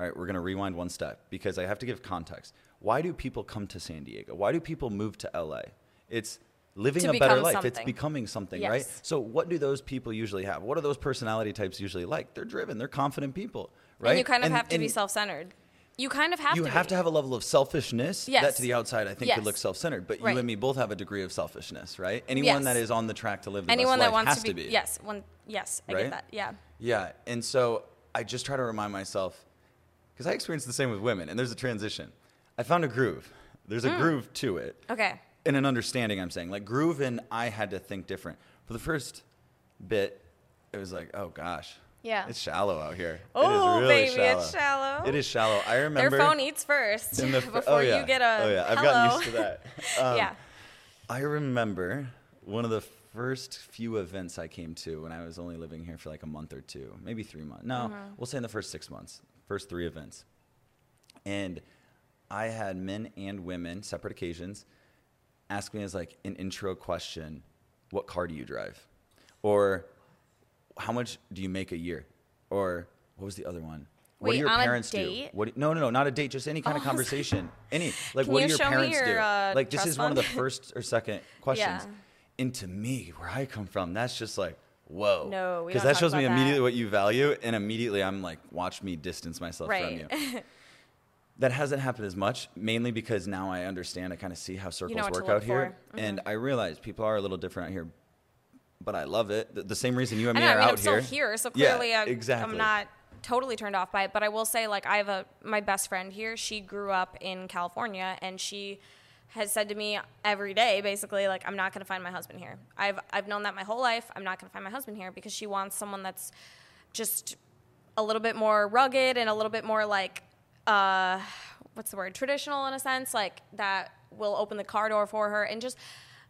all right, we're going to rewind one step because I have to give context. Why do people come to San Diego? Why do people move to LA? It's living To a better life. It's becoming something, right? So, what do those people usually have? What are those personality types usually like? They're driven, they're confident people, right? And you kind of have to be self-centered. You kind of have you to. have be. to have a level of selfishness that to the outside I think Yes. could look self-centered, but Right. you and me both have a degree of selfishness, right? Anyone Yes. that is on the track to live the Anyone best that life wants has to be, Yes. One. Yes. I Right? get that. Yeah. Yeah, and so I just try to remind myself because I experienced the same with women, and there's a transition. I found a groove. There's Mm. a groove to it, Okay. in an understanding. I'm saying like groove, and I had to think different. For the first bit, it was like, oh gosh, Yeah. it's shallow out here. Oh, it is really baby, shallow. it's shallow. It is shallow. I remember Their phone eats first in the before oh, yeah. you get a oh yeah, I've hello. gotten used to that. Um, yeah. I remember one of the first few events I came to when I was only living here for like a month or two, maybe three months. No, Mm-hmm. we'll say in the first six months, first three events. And I had men and women, separate occasions, ask me as like an intro question, what car do you drive? Or how much do you make a year? Or what was the other one? what Wait, do your parents do? What do, no, no, no, not a date, just any kind of Oh, like- conversation. Any like what you do your parents your, do? uh, like this is one of the first or second questions. Yeah. And to me, where I come from, that's just like, whoa. No, Because that shows me immediately that. what you value, and immediately I'm like, watch me distance myself from Right. you. that hasn't happened as much, mainly because now I understand, I kind of see how circles what to work out here. Mm-hmm. And I realize people are a little different out here, but I love it. The, the same reason you and me know. are I mean, out I'm still here. here, so Yeah, clearly I, exactly. I'm not totally turned off by it. But I will say, like, I have a my best friend here. She grew up in California, and she has said to me every day, basically, like, I'm not going to find my husband here. I've I've known that my whole life. I'm not going to find my husband here because she wants someone that's just a little bit more rugged and a little bit more like uh what's the word traditional in a sense like that will open the car door for her and just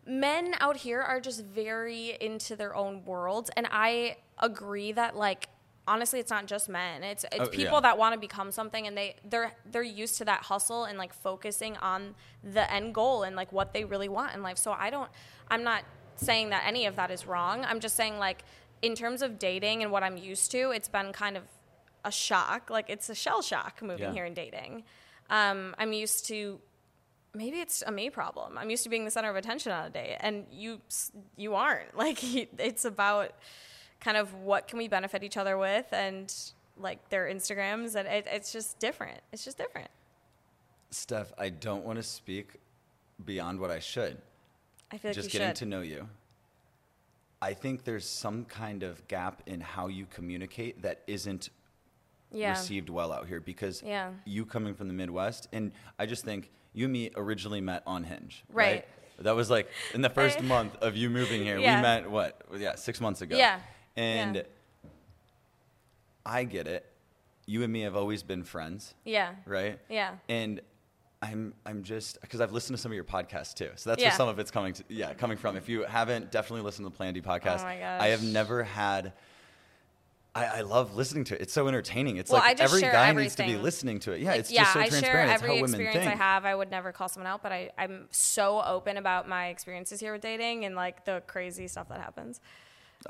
men out here are just very into their own worlds and i agree that like honestly it's not just men. It's it's Oh, people yeah. that want to become something and they they're they're used to that hustle and like focusing on the end goal and like what they really want in life. So i don't i'm not saying that any of that is wrong. I'm just saying like in terms of dating and what i'm used to it's been kind of a shock. Like it's a shell shock moving Yeah. here and dating. Um, i'm used to maybe it's a me problem. I'm used to being the center of attention on a date and you you aren't. Like it's about kind of what can we benefit each other with and like their instagrams and it, it's just different it's just different Steph, I don't want to speak beyond what I should. i feel like just getting should to know you. I think there's some kind of gap in how you communicate that isn't yeah received well out here because Yeah. you coming from the Midwest, and I just think you and me originally met on Hinge. Right. That was like in the first I- month of you moving here. Yeah. We met what? Yeah, six months ago. Yeah. And Yeah. I get it. You and me have always been friends, yeah right? yeah And I'm I'm just because I've listened to some of your podcasts too, so that's Yeah. where some of it's coming to. Yeah, coming from. If you haven't, definitely listen to the Plan D oh podcast. Oh my I have never had. I, I love listening to it. It's so entertaining. It's Well, like every guy needs to be listening to it. Yeah, Like, it's yeah, just so I transparent. share it's every how women experience think. I have. I would never call someone out, but I, I'm so open about my experiences here with dating and like the crazy stuff that happens.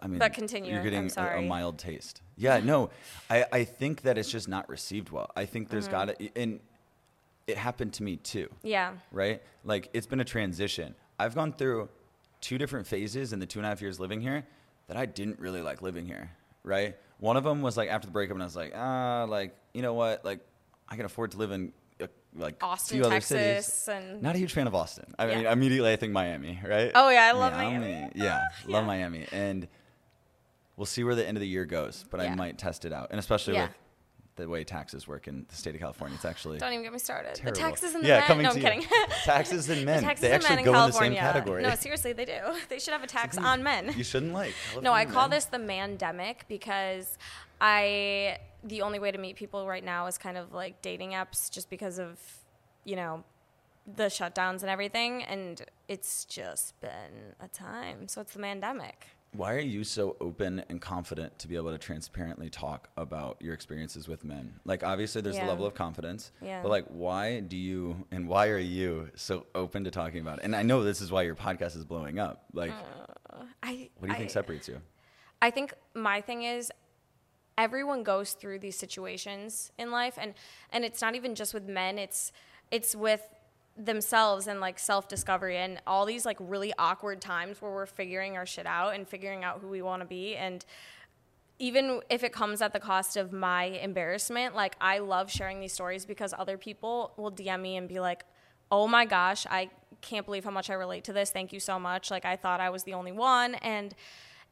I mean, But continue. You're getting a- A, mild taste. Yeah, no, I, I think that it's just not received well. I think there's Mm-hmm. got to, and it happened to me too. Yeah. right? Like it's been a transition. I've gone through two different phases in the two and a half years living here that I didn't really like living here, right? One of them was like after the breakup, and I was like, ah, like you know what, like I can afford to live in uh, like Austin, few other Texas, cities. and Not a huge fan of Austin. I Yeah. mean, immediately I think Miami, right? Oh, yeah, I love Miami. Yeah, love Yeah. Miami, and we'll see where the end of the year goes. But I might test it out, and especially Yeah. with the way taxes work in the state of California. It's actually Don't even get me started. terrible. The taxes and the yeah, men. coming no, I'm you. kidding. taxes and The men. taxes they and actually men go in in the same California. category. No, seriously, they do. They should have a tax on men. you shouldn't like. No, I call men. this the mandemic because I the only way to meet people right now is kind of like dating apps just because of, you know, the shutdowns and everything and it's just been a time. So it's the mandemic. Why are you so open and confident to be able to transparently talk about your experiences with men? Like, obviously, there's a level of confidence, Yeah. but like, why do you and why are you so open to talking about it? And I know this is why your podcast is blowing up. Like, uh, I what do you think separates you? I think my thing is everyone goes through these situations in life and and it's not even just with men it's it's with themselves and like self-discovery and all these like really awkward times where we're figuring our shit out and figuring out who we want to be and even if it comes at the cost of my embarrassment, like I love sharing these stories because other people will DM me and be like, "Oh my gosh, I can't believe how much I relate to this. Thank you so much. Like I thought I was the only one." And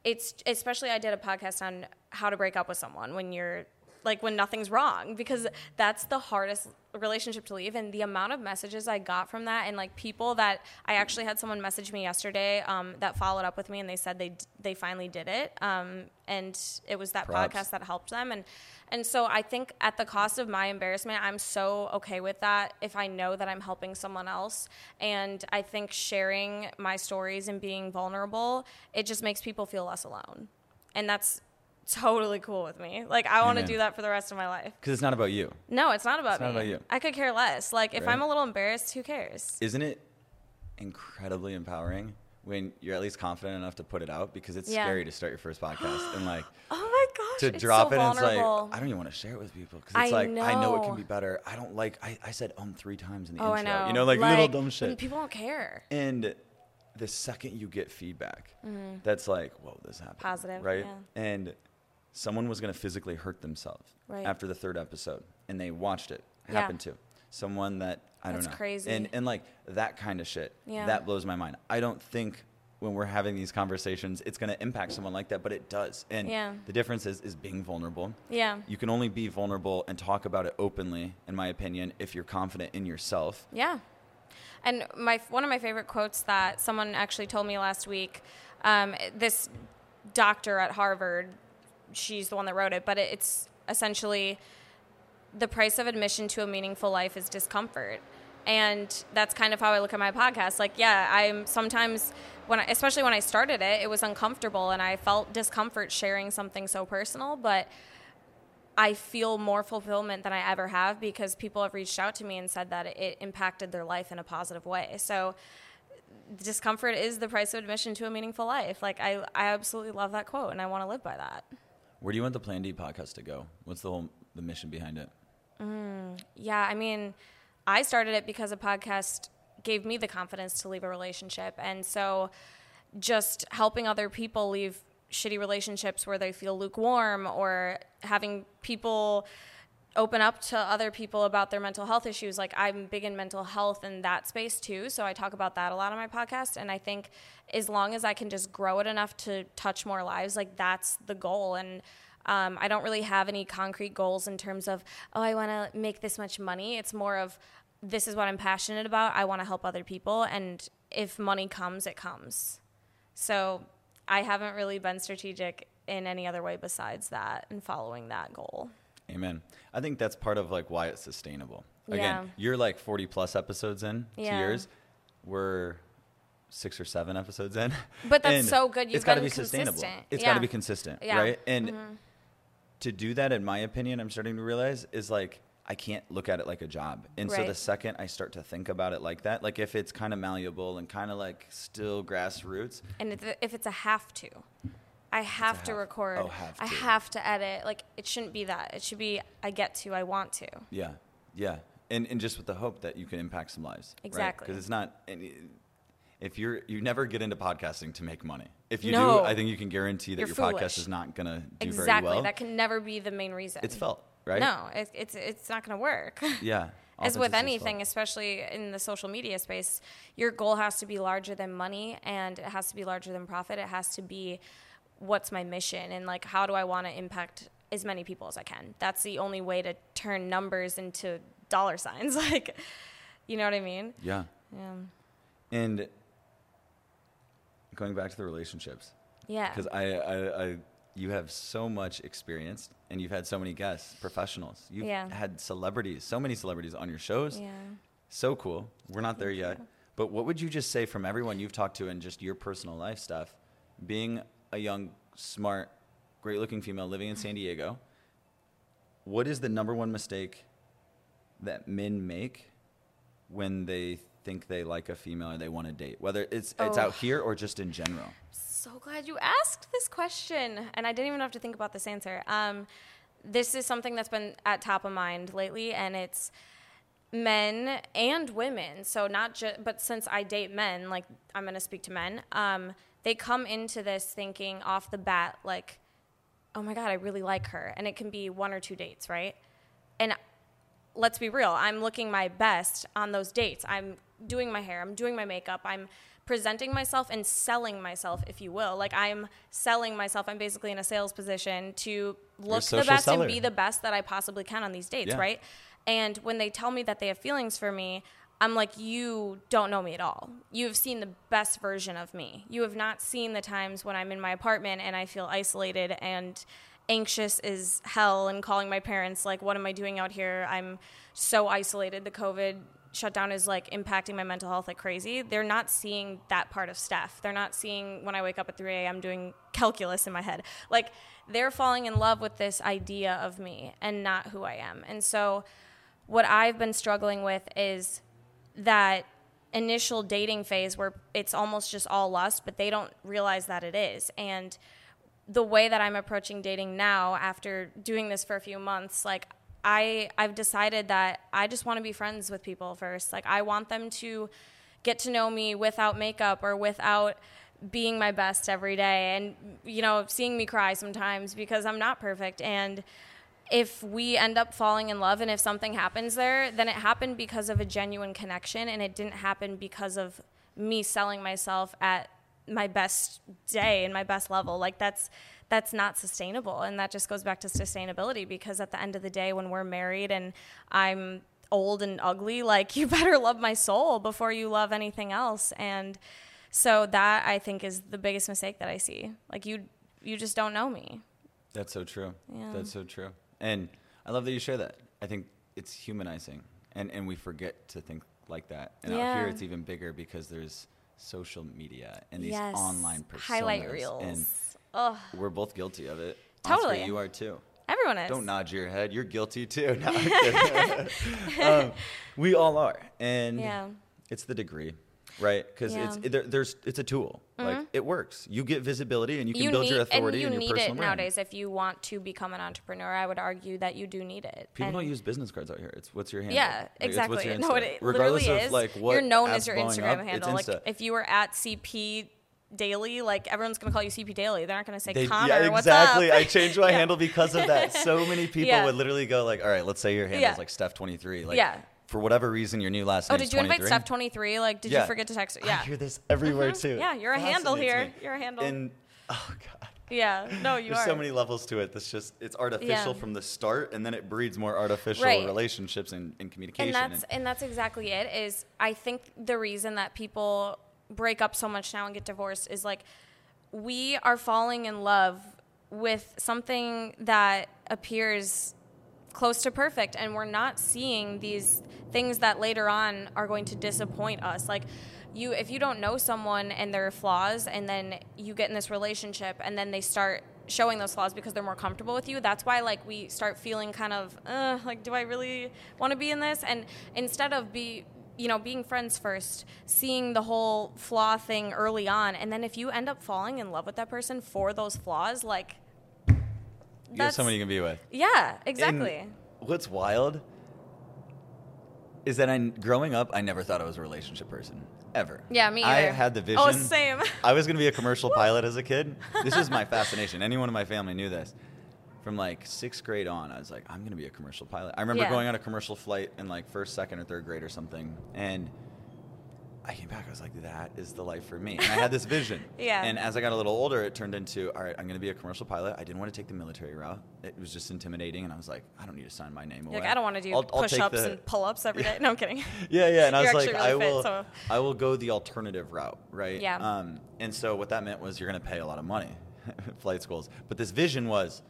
it's especially I did a podcast on how to break up with someone when you're like when nothing's wrong because that's the hardest relationship to leave and the amount of messages i got from that and like people that i actually had someone message me yesterday um, that followed up with me and they said they they finally did it um, and it was that Props. podcast that helped them and and so i think at the cost of my embarrassment i'm so okay with that if i know that i'm helping someone else and i think sharing my stories and being vulnerable it just makes people feel less alone and that's totally cool with me like i want to do that for the rest of my life Because it's not about you. no it's not about It's not about you. i could care less like if Right. i'm a little embarrassed who cares Isn't it incredibly empowering when you're at least confident enough to put it out? Because it's Yeah. scary to start your first podcast and like oh my gosh to it's drop so it and it's like. I don't even want to share it with people because I it's like I know it can be better. I don't like I, I said um three times in the oh intro. i know You know, like, little dumb shit. people don't care And the second you get feedback, that's like, whoa, this happened. Mm-hmm. Positive, right? yeah. And someone was gonna physically hurt themselves Right. after the third episode, and they watched it Yeah. happen to someone that I don't That's know. crazy. And and like that kind of shit. Yeah. That blows my mind. I don't think when we're having these conversations, it's gonna impact someone like that, but it does. And Yeah. the difference is is being vulnerable. yeah You can only be vulnerable and talk about it openly, in my opinion, if you're confident in yourself. Yeah. And my one of my favorite quotes that someone actually told me last week, um, this doctor at Harvard, she's the one that wrote it, but it's essentially the price of admission to a meaningful life is discomfort. And that's kind of how I look at my podcast. Like, yeah, I'm sometimes when I, especially when I started it, it was uncomfortable and I felt discomfort sharing something so personal, but I feel more fulfillment than I ever have because people have reached out to me and said that it impacted their life in a positive way. So discomfort is the price of admission to a meaningful life. Like I, I absolutely love that quote and I want to live by that. Where do you want the Plan D podcast to go? What's the whole the mission behind it? Mm, yeah, I mean, I started it because a podcast gave me the confidence to leave a relationship. And so just helping other people leave shitty relationships where they feel lukewarm or having people open up to other people about their mental health issues. Like I'm big in mental health in that space too, so I talk about that a lot on my podcast and I think as long as I can just grow it enough to touch more lives, like that's the goal and um, I don't really have any concrete goals in terms of, oh, I want to make this much money. It's more of, this is what I'm passionate about. I want to help other people. And if money comes, it comes. So I haven't really been strategic in any other way besides that and following that goal. Amen. I think that's part of like why it's sustainable. Yeah. Again, you're like 40 plus episodes in to Yeah. yours. We're six or seven episodes in. But that's And so good. You've it's got to be sustainable. consistent. It's Yeah. got to be consistent, Yeah. right? And mm-hmm. to do that, in my opinion, I'm starting to realize is like I can't look at it like a job. And so the second I start to think about it like that, like if it's kind of malleable and kind of like still grassroots, And if- if it's a have to, I have to have. record. Oh, have to. I have to edit. Like it shouldn't be that. It should be I get to. I want to. Yeah, yeah, and and just with the hope that you can impact some lives. Exactly. Because it's not. If you're you never get into podcasting to make money. If you No. do, I think you can guarantee that You're your foolish. podcast is not gonna do exactly. very well. That can never be the main reason. it's felt right. No, it, it's it's not going to work. Yeah. As with anything, especially in the social media space, your goal has to be larger than money and it has to be larger than profit. It has to be what's my mission and like how do I want to impact as many people as I can. That's the only way to turn numbers into dollar signs. like, you know what I mean? Yeah. Yeah. And going back to the relationships, Yeah. because I, I, I, you have so much experience, and you've had so many guests, professionals. You've Yeah. had celebrities, so many celebrities on your shows. Yeah. So cool. We're not there yet. But what would you just say from everyone you've talked to and just your personal life stuff? Being a young, smart, great looking female living in San Diego, what is the number one mistake that men make when they think they like a female or they want to date? Whether it's it's Oh. out here or just in general. So glad you asked this question, and I didn't even have to think about this answer. Um, this is something that's been at top of mind lately, and it's men and women. So not just, but since I date men, like I'm going to speak to men. Um, they come into this thinking off the bat, like, "Oh my god, I really like her," and it can be one or two dates, right? And let's be real, I'm looking my best on those dates. I'm doing my hair, I'm doing my makeup, I'm presenting myself and selling myself, if you will. Like I'm selling myself. I'm basically in a sales position to look the best seller. and be the best that I possibly can on these dates, Yeah. right? And when they tell me that they have feelings for me, I'm like, you don't know me at all. You have seen the best version of me. You have not seen the times when I'm in my apartment and I feel isolated and anxious as hell and calling my parents, like, what am I doing out here? I'm so isolated. The COVID shutdown is like impacting my mental health like crazy. They're not seeing that part of Steph. They're not seeing when I wake up at 3 a.m. doing calculus in my head. Like, they're falling in love with this idea of me and not who I am. And so, what I've been struggling with is that initial dating phase where it's almost just all lust, but they don't realize that it is. And the way that I'm approaching dating now after doing this for a few months, like I I've decided that I just want to be friends with people first. Like I want them to get to know me without makeup or without being my best every day and you know seeing me cry sometimes because I'm not perfect and if we end up falling in love and if something happens there, then it happened because of a genuine connection and it didn't happen because of me selling myself at my best day and my best level. Like that's that's not sustainable and that just goes back to sustainability because at the end of the day when we're married and I'm old and ugly, like you better love my soul before you love anything else and so that I think is the biggest mistake that I see. Like you you just don't know me. That's so true. Yeah. That's so true. And I love that you share that. I think it's humanizing, and and we forget to think like that. And out here, it's even bigger because there's social media and these yes. online personas. highlight reels. And Ugh. we're both guilty of it. Totally. Oscar, you are too. Everyone is. Don't nod your head. You're guilty too. No, um, we all are, and Yeah. it's the degree, right? Because Yeah. Mm-hmm. it's there, there's it's a tool. Like it works. You get visibility, and you can build need, your authority and you your need personal it brand. nowadays if you want to become an entrepreneur. I would argue that you do need it. People And- don't use business cards out here. It's what's your handle. Yeah, Like, exactly. your no, Insta. it Regardless literally of is. like what You're known as your Instagram up, handle. It's Like if you were at CP Daily, like everyone's gonna call you CP Daily. They're not gonna say They- Connor. yeah, exactly. I changed my Yeah. handle because of that. So many people Yeah. would literally go like, "All right, let's say your handle is like Steph twenty three. Like, Yeah. For whatever reason, your new last Oh, name did is you invite Steph twenty three? Like, did Yeah. you forget to text her? I hear this everywhere Mhm. too. Yeah, you're a handle here. You're a handle. And oh god. yeah. No, you There's are. so many levels to it. That's just it's artificial Yeah. from the start, and then it breeds more artificial Right. relationships and, and communication. and that's and that's exactly it is i think the reason that people break up so much now and get divorced is like we are falling in love with something that appears close to perfect and we're not seeing these things that later on are going to disappoint us. Like you if you don't know someone and their flaws and then you get in this relationship and then they start showing those flaws because they're more comfortable with you that's why like we start feeling kind of like do i really want to be in this? And instead of be you know being friends first seeing the whole flaw thing early on and then if you end up falling in love with that person for those flaws like you have someone you can be with. yeah And exactly what's wild is that I growing up, I never thought I was a relationship person ever. Yeah, me I had the oh, vision. Oh, same. I was going to be a commercial pilot as a kid. This is my fascination. Anyone in my family knew this. From like sixth grade on, I was like, I'm going to be a commercial pilot. I remember Yeah. going on a commercial flight in like first, second, or third grade or something, and I came back. I was like, that is the life for me. And I had this vision. Yeah. And as I got a little older, it turned into, all right, I'm going to be a commercial pilot. I didn't want to take the military route. It was just intimidating, and I was like, I don't need to sign my name You're away. like, I don't want to do I'll- push-ups the- and pull-ups every day. No, I'm kidding. yeah, yeah. And I was like, really I fit, will, so- I will go the alternative route, right? Yeah. Um, and so what that meant was you're going to pay a lot of money, flight schools. But this vision was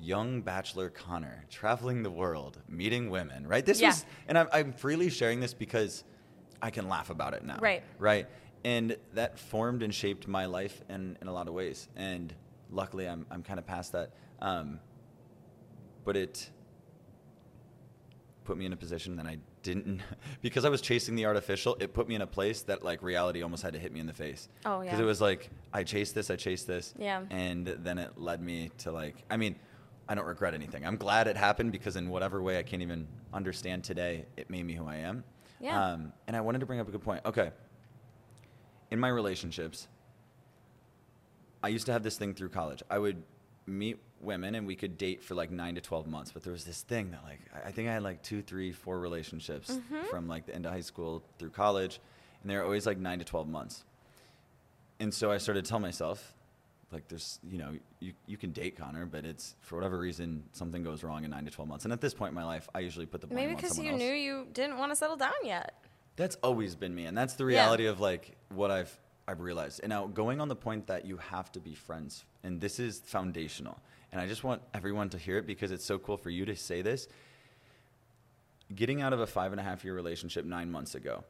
young bachelor Connor traveling the world, meeting women, right? This Yeah. was, and I'm, I'm freely sharing this because I can laugh about it now, Right. Right. And that formed and shaped my life in, in a lot of ways. And luckily, I'm, I'm kind of past that. Um, but it put me in a position that I didn't because I was chasing the artificial. It put me in a place that like reality almost had to hit me in the face. Oh, yeah. Because it was like I chased this, I chased this, Yeah. and then it led me to like I mean, I don't regret anything. I'm glad it happened because in whatever way I can't even understand today, it made me who I am. Yeah. Um, and I wanted to bring up a good point. Okay. In my relationships, I used to have this thing through college. I would meet women and we could date for like nine to 12 months. But there was this thing that, like, I- think I had like two, three, four relationships Mm-hmm. from like the end of high school through college. And they were always like nine to 12 months. And so I started to tell myself, like, there's, you know, you, you can date Connor, but it's for whatever reason, something goes wrong in nine to 12 months. And at this point in my life, I usually put the blame Maybe because you else. knew you didn't want to settle down yet. That's always been me, and that's the Yeah. reality of like what I've I've realized. And now going on the point that you have to be friends, and this is foundational. And I just want everyone to hear it because it's so cool for you to say this. Getting out of a five and a half year relationship nine months ago,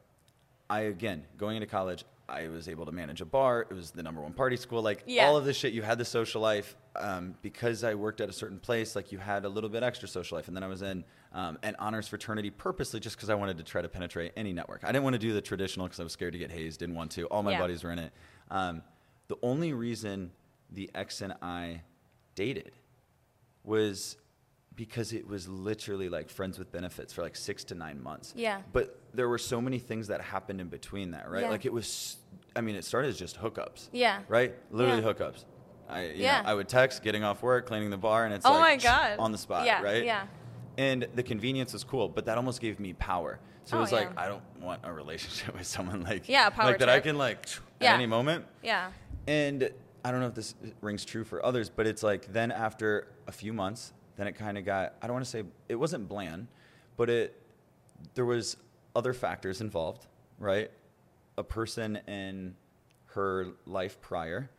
I again going into college, I was able to manage a bar. It was the number one party school. Like Yeah. all of this shit, you had the social life. Um, because I worked at a certain place, like you had a little bit extra social life. And then I was in um, an honors fraternity purposely just because I wanted to try to penetrate any network. I didn't want to do the traditional because I was scared to get hazed. Didn't want to. All my Yeah. buddies were in it. Um, the only reason the ex and I dated was because it was literally like friends with benefits for like six to nine months. Yeah. But there were so many things that happened in between that, right? Yeah. Like it was, I mean, it started as just hookups. Yeah. Right? Literally Yeah. hookups. I, you Yeah. know, I would text, getting off work, cleaning the bar, and it's Oh like my God. on the spot, Yeah, right? yeah. And the convenience was cool, but that almost gave me power. So it Oh, was like. I don't want a relationship with someone like, Yeah, power like that I can like Yeah. at any moment. Yeah. And I don't know if this rings true for others, but it's like then after a few months, then it kind of got I don't want to say it wasn't bland, but it there was other factors involved, right? A person in her life prior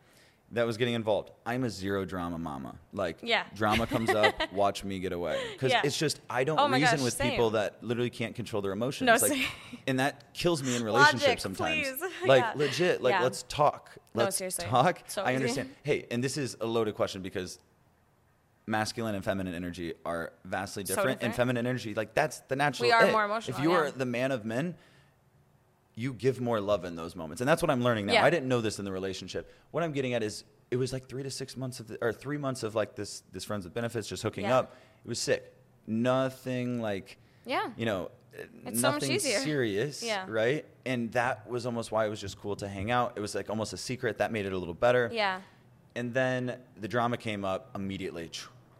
that was getting involved. I'm a zero drama mama. Like Yeah. drama comes up, watch me get away. Cuz Yeah. it's just I don't Oh reason gosh, with same. people that literally can't control their emotions. No, like, same. and that kills me in relationships Logic, sometimes. please. Like Yeah. legit, like let's talk. No, Let's seriously. talk. So I understand. Hey, and this is a loaded question because masculine and feminine energy are vastly So different. And feminine energy, like that's the natural. We are it. more emotional, If you are yeah. the man of men, you give more love in those moments, and that's what I'm learning now. Yeah. I didn't know this in the relationship. What I'm getting at is, it was like three to six months of, the, or three months of like this, this friends with benefits, just hooking Yeah. up. It was sick. Nothing like, Yeah. you know, It's so nothing easier. serious, Yeah. right? And that was almost why it was just cool to hang out. It was like almost a secret that made it a little better. Yeah. And then the drama came up immediately.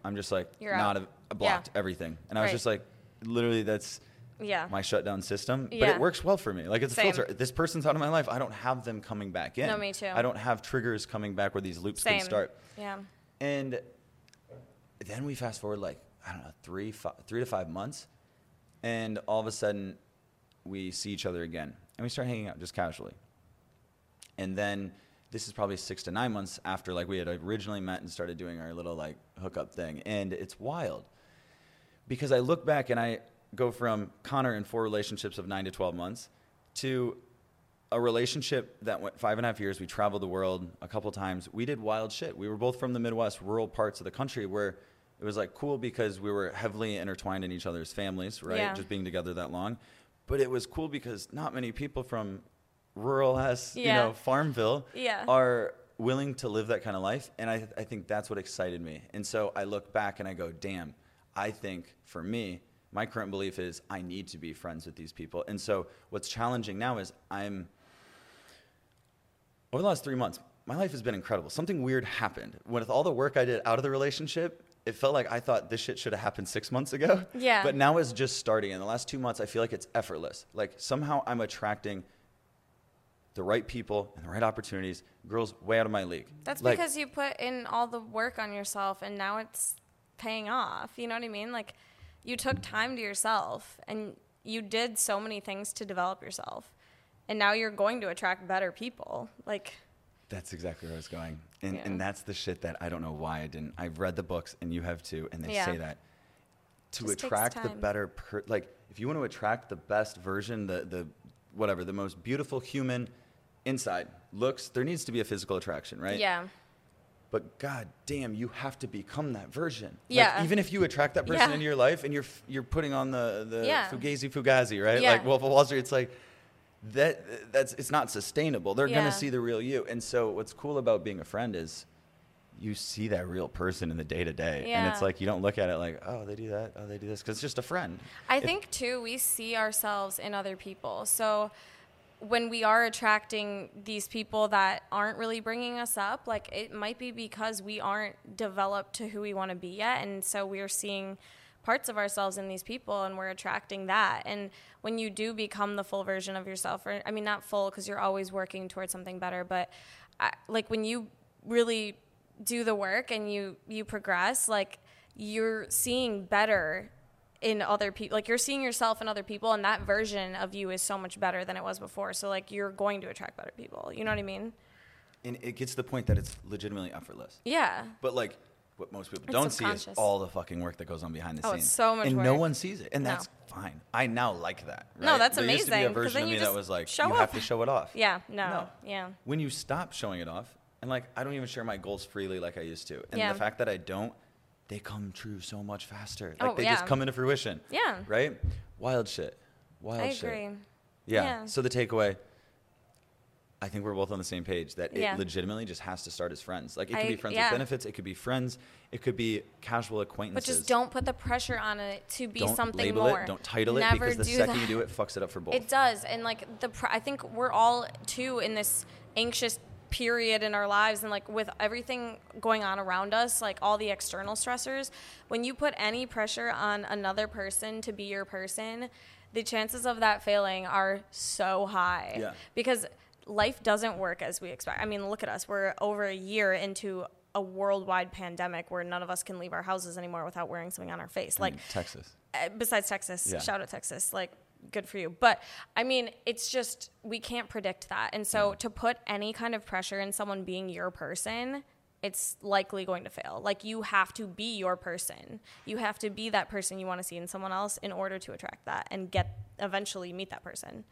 I'm just like, You're not out. a, blocked Yeah. everything. And I was Right. just like, literally, that's Yeah. my shutdown system. But it works well for me. Like, it's Same. a filter. This person's out of my life. I don't have them coming back in. No, me too. I don't have triggers coming back where these loops Same. can start. Yeah. And then we fast forward like I don't know three three to five months, and all of a sudden we see each other again, and we start hanging out just casually. And then this is probably six to nine months after like we had originally met and started doing our little like hookup thing, and it's wild because I look back and I go from Connor in four relationships of nine to twelve months to a relationship that went five and a half years. We traveled the world a couple times. We did wild shit. We were both from the Midwest, rural parts of the country where it was like cool because we were heavily intertwined in each other's families, right? Yeah. Just being together that long. But it was cool because not many people from rural ass, you know, Farmville Yeah. are willing to live that kind of life. And I, I think that's what excited me. And so I look back and I go, damn, I think for me, my current belief is I need to be friends with these people. And so what's challenging now is I'm, over the last three months, my life has been incredible. Something weird happened. With all the work I did out of the relationship, it felt like I thought this shit should have happened six months ago. Yeah. But now it's just starting. In the last two months, I feel like it's effortless. Like somehow I'm attracting the right people and the right opportunities, girls way out of my league. That's Like, because you put in all the work on yourself and now it's paying off. You know what I mean? Like you took time to yourself and you did so many things to develop yourself. And now you're going to attract better people. Like That's exactly where I was going. And, Yeah. and that's the shit that I don't know why I didn't. I've read the books and you have too, and they Yeah. say that to Just attract the better, per, like if you want to attract the best version, the, the whatever, the most beautiful human inside looks, there needs to be a physical attraction, right? yeah. But god damn, you have to become that version. Yeah. Like, even if you attract that person Yeah. into your life and you're you're putting on the the Yeah. fugazi fugazi, right? Yeah. Like Wolf of Wall Street, it's like that that's it's not sustainable. They're gonna see the real you. And so what's cool about being a friend is you see that real person in the day to day, and it's like you don't look at it like, oh, they do that, oh, they do this, because it's just a friend. I If- think too we see ourselves in other people. So when we are attracting these people that aren't really bringing us up, like it might be because we aren't developed to who we want to be yet and so we're seeing parts of ourselves in these people and we're attracting that. And when you do become the full version of yourself or I mean not full because you're always working towards something better, but I, like when you really do the work and you you progress, like you're seeing better in other people like you're seeing yourself in other people and that version of you is so much better than it was before so like you're going to attract better people you know what i mean and it gets to the point that it's legitimately effortless. yeah But like what most people It's don't see is all the fucking work that goes on behind the Oh, scenes. it's so much and no one sees it, and No. that's fine. I now like that. No, right? that's there Used to be a version of me that was like, you up. have to show it off. yeah no, No. yeah When you stop showing it off, and like I don't even share my goals freely like I used to, and Yeah. the fact that I don't, they come true so much faster. Like Oh, they just come into fruition. Yeah. Right. Wild shit. Wild i shit. agree Yeah. Yeah. So the takeaway. I think we're both on the same page that Yeah. it legitimately just has to start as friends. Like it I- could be friends yeah. with benefits, it could be friends, it could be casual acquaintances. but just don't put the pressure on it to be don't something label more it, don't title it Never because the second that. you do it, fucks it up for both. It does, and like the pr- I think we're all too in this anxious period in our lives, and like with everything going on around us, like all the external stressors. When you put any pressure on another person to be your person, the chances of that failing are so high. Yeah. Because life doesn't work as we expect. I mean, look at us. We're over a year into a worldwide pandemic where none of us can leave our houses anymore without wearing something on our face. I Like mean, Texas. uh, besides Texas, Yeah. shout out Texas, like good for you. But I mean, it's just we can't predict that, and so mm. to put any kind of pressure in someone being your person, it's likely going to fail. Like you have to be your person. You have to be that person you want to see in someone else in order to attract that and get eventually meet that person,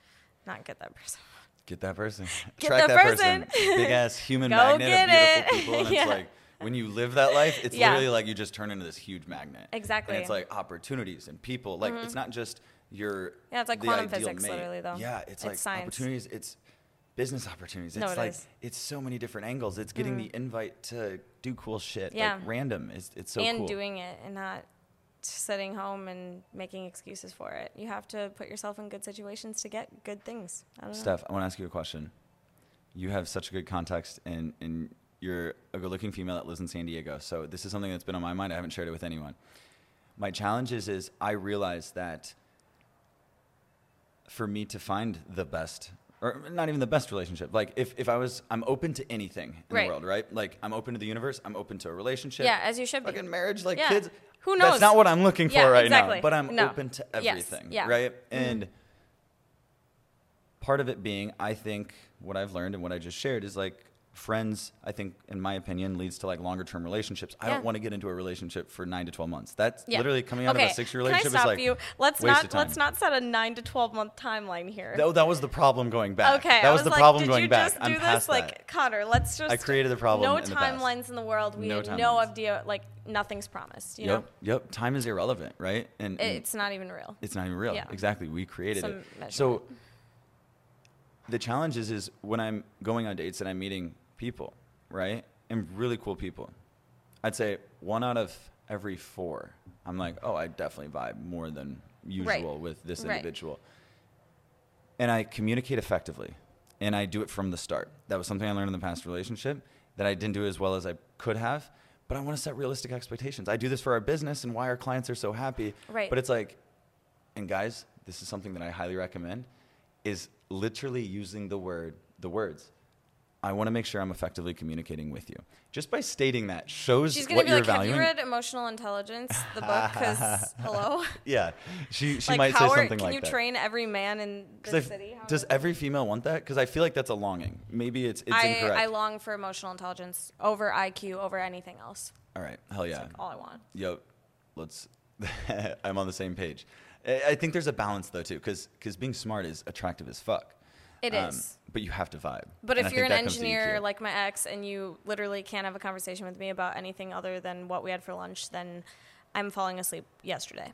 not get that person. Get that person. Get Track that person. Big ass human Go magnet of beautiful it. people. And it's like when you live that life, it's Yeah. literally like you just turn into this huge magnet. Exactly. And it's like opportunities and people. Like it's mm-hmm. not just your Yeah, it's like quantum physics, mate. literally, though. Yeah, it's, It's like science. opportunities. It's business opportunities. It's No, it like is. It's so many different angles. It's getting mm-hmm. the invite to do cool shit. Yeah. Like random. It's it's so and cool. doing it and not sitting home and making excuses for it. You have to put yourself in good situations to get good things. I don't know. Steph, I want to ask you a question. You have such a good context, and, and you're a good looking female that lives in San Diego. So, this is something that's been on my mind. I haven't shared it with anyone. My challenge is, is I realize that for me to find the best, or not even the best relationship, like if, if I was, I'm open to anything in Right. the world, right? Like, I'm open to the universe, I'm open to a relationship. Yeah, as you should be. Fucking marriage, like Yeah. kids. Who knows? That's not what I'm looking for Yeah, right exactly. now, but I'm No. open to Yes. everything, Yeah. right? Mm-hmm. And part of it being, I think what I've learned and what I just shared is like friends. I think, in my opinion, leads to like longer term relationships. I Yeah. don't want to get into a relationship for nine to twelve months. That's Yeah. literally coming out okay. of a six year Can I relationship. stop is like you? Let's not let's not set a nine to twelve month timeline here. That, that was the problem going back. Okay, that I was, was the like, problem going back. I'm do past this? Like that. Connor, let's just. I created the problem No in timelines in the world. We No have no idea. Like nothing's promised. You Yep, know, yep. Time is irrelevant, right? And, and it's not even real. it's not even real. Yeah. Exactly. We created Some it. measurement. So the challenge is, is when I'm going on dates and I'm meeting people, right? And really cool people. I'd say one out of every four, I'm like, oh, I definitely vibe more than usual with this Right. individual. And I communicate effectively. And I do it from the start. That was something I learned in the past relationship that I didn't do as well as I could have. But I want to set realistic expectations. I do this for our business and why our clients are so happy. Right. But it's like, and guys, this is something that I highly recommend, is literally using the word the words. I want to make sure I'm effectively communicating with you. Just by stating that shows She's gonna what be you're like, "Have you read Emotional Intelligence, the book? Because hello, yeah, she she like might say are, something can like you train every man in the f- city? How does every female want that? Because I feel like that's a longing. Maybe it's it's I, incorrect. I long for emotional intelligence over IQ over anything else. All right, hell yeah. All I want. Yo, let's. I'm on the same page. I I think there's a balance though too, because because being smart is attractive as fuck. It Um, is. But you have to vibe. But And if I you're an that comes to engineer like my ex and you literally can't have a conversation with me about anything other than what we had for lunch, then I'm falling asleep yesterday.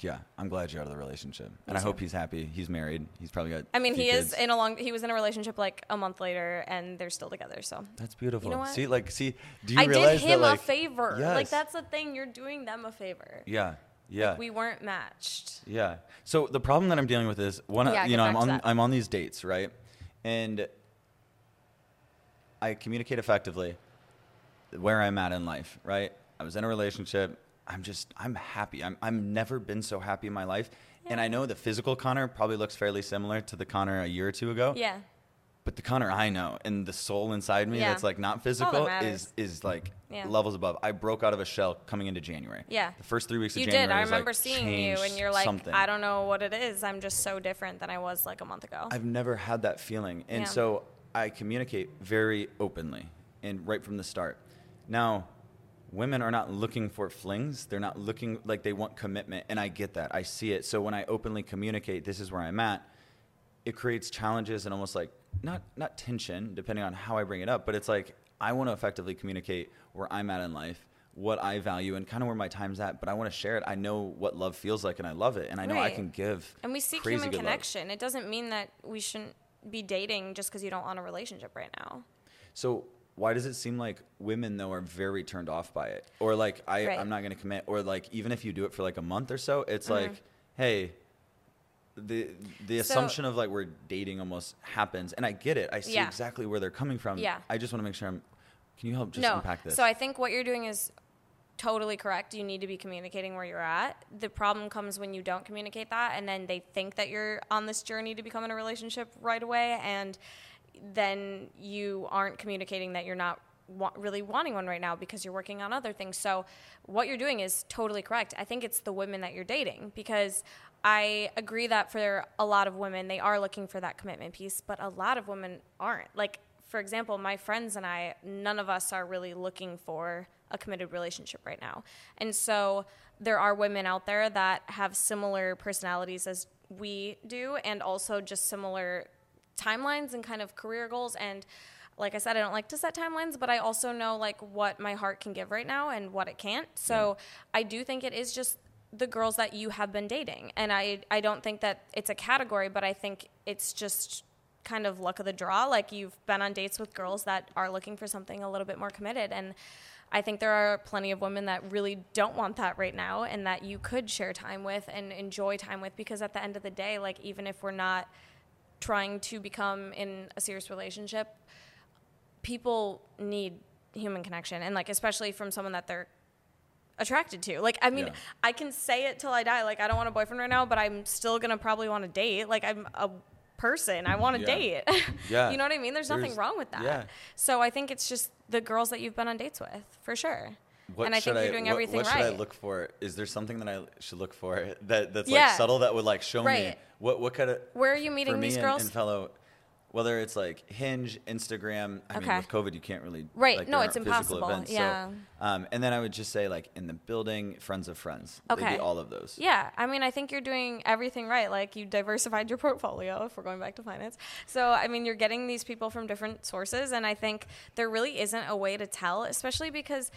yeah, I'm glad you're out of the relationship, and I hope he's happy. He's married. He's probably got. I mean, he is in a long. He was in a relationship like a month later, and they're still together. So That's beautiful. know what? See, like, see, do you I did him that, like, a favor. Like that's the thing. You're doing them a favor. Yeah, yeah. We weren't matched. Yeah. So the problem that I'm dealing with is one. Yeah, you know, I'm on. I'm on these dates, right? And I communicate effectively where I'm at in life, right? I was in a relationship. I'm just I'm happy. I'm I'm never been so happy in my life. And I know the physical Connor probably looks fairly similar to the Connor a year or two ago. Yeah. But the Connor I know and the soul inside me Yeah. that's like not physical matters. is is like Yeah. levels above. I broke out of a shell coming into January. Yeah. The first three weeks of You January did. I was, remember like, seeing you, and you're like, something. I don't know what it is. I'm just so different than I was like a month ago. I've never had that feeling. And Yeah. so I communicate very openly and right from the start. Now, women are not looking for flings. They're not looking like they want commitment. And I get that. I see it. So when I openly communicate, this is where I'm at, it creates challenges and almost like not not tension, depending on how I bring it up, but it's like I want to effectively communicate where I'm at in life, what I value, and kind of where my time's at. But I want to share it. I know what love feels like, and I love it, and I know I can give. and we seek crazy human good love. connection. It doesn't mean that we shouldn't be dating just because you don't want a relationship right now. So why does it seem like women though are very turned off by it, or like I Right. I'm not going to commit, or like even if you do it for like a month or so, it's Mm-hmm. like hey. The the So- assumption of like we're dating almost happens, and I get it. I see Yeah. exactly where they're coming from. Yeah. I just want to make sure I'm. Can you help just no. unpack this? So I think what you're doing is totally correct. You need to be communicating where you're at. The problem comes when you don't communicate that and then they think that you're on this journey to become in a relationship right away and then you aren't communicating that you're not wa- really wanting one right now because you're working on other things. So what you're doing is totally correct. I think it's the women that you're dating because I agree that for a lot of women they are looking for that commitment piece, but a lot of women aren't. Like for example, my friends and I, none of us are really looking for a committed relationship right now. And so there are women out there that have similar personalities as we do and also just similar timelines and kind of career goals and like I said, I don't like to set timelines, but I also know like what my heart can give right now and what it can't. So I do think it is just the girls that you have been dating. And I I don't think that it's a category, but I think it's just kind of luck of the draw. Like you've been on dates with girls that are looking for something a little bit more committed and I think there are plenty of women that really don't want that right now and that you could share time with and enjoy time with because at the end of the day, like even if we're not trying to become in a serious relationship, people need human connection and like especially from someone that they're attracted to. Like I mean, Yeah. I can say it till I die. Like I don't want a boyfriend right now, but I'm still gonna probably want to date. Like I'm a person. I want to Yeah. date. Yeah. you know what I mean? There's, nothing There's- wrong with that. yeah. So I think it's just the girls that you've been on dates with, for sure. What and I think you're doing what, everything what right. should I look for? Is there something that I should look for that that's Yeah. like subtle that would like show me what what kind of Where are you meeting these and- girls? and fellow whether it's like Hinge, Instagram. I mean, Okay. with COVID, you can't really Right. Like, No, there it's aren't physical impossible. Events, Yeah. So, um, and then I would just say like in the building, friends of friends. They'd be Okay. all of those. Yeah, I mean, I think you're doing everything right. Like you diversified your portfolio, if we're going back to finance. So, I mean, you're getting these people from different sources, and I think there really isn't a way to tell, especially because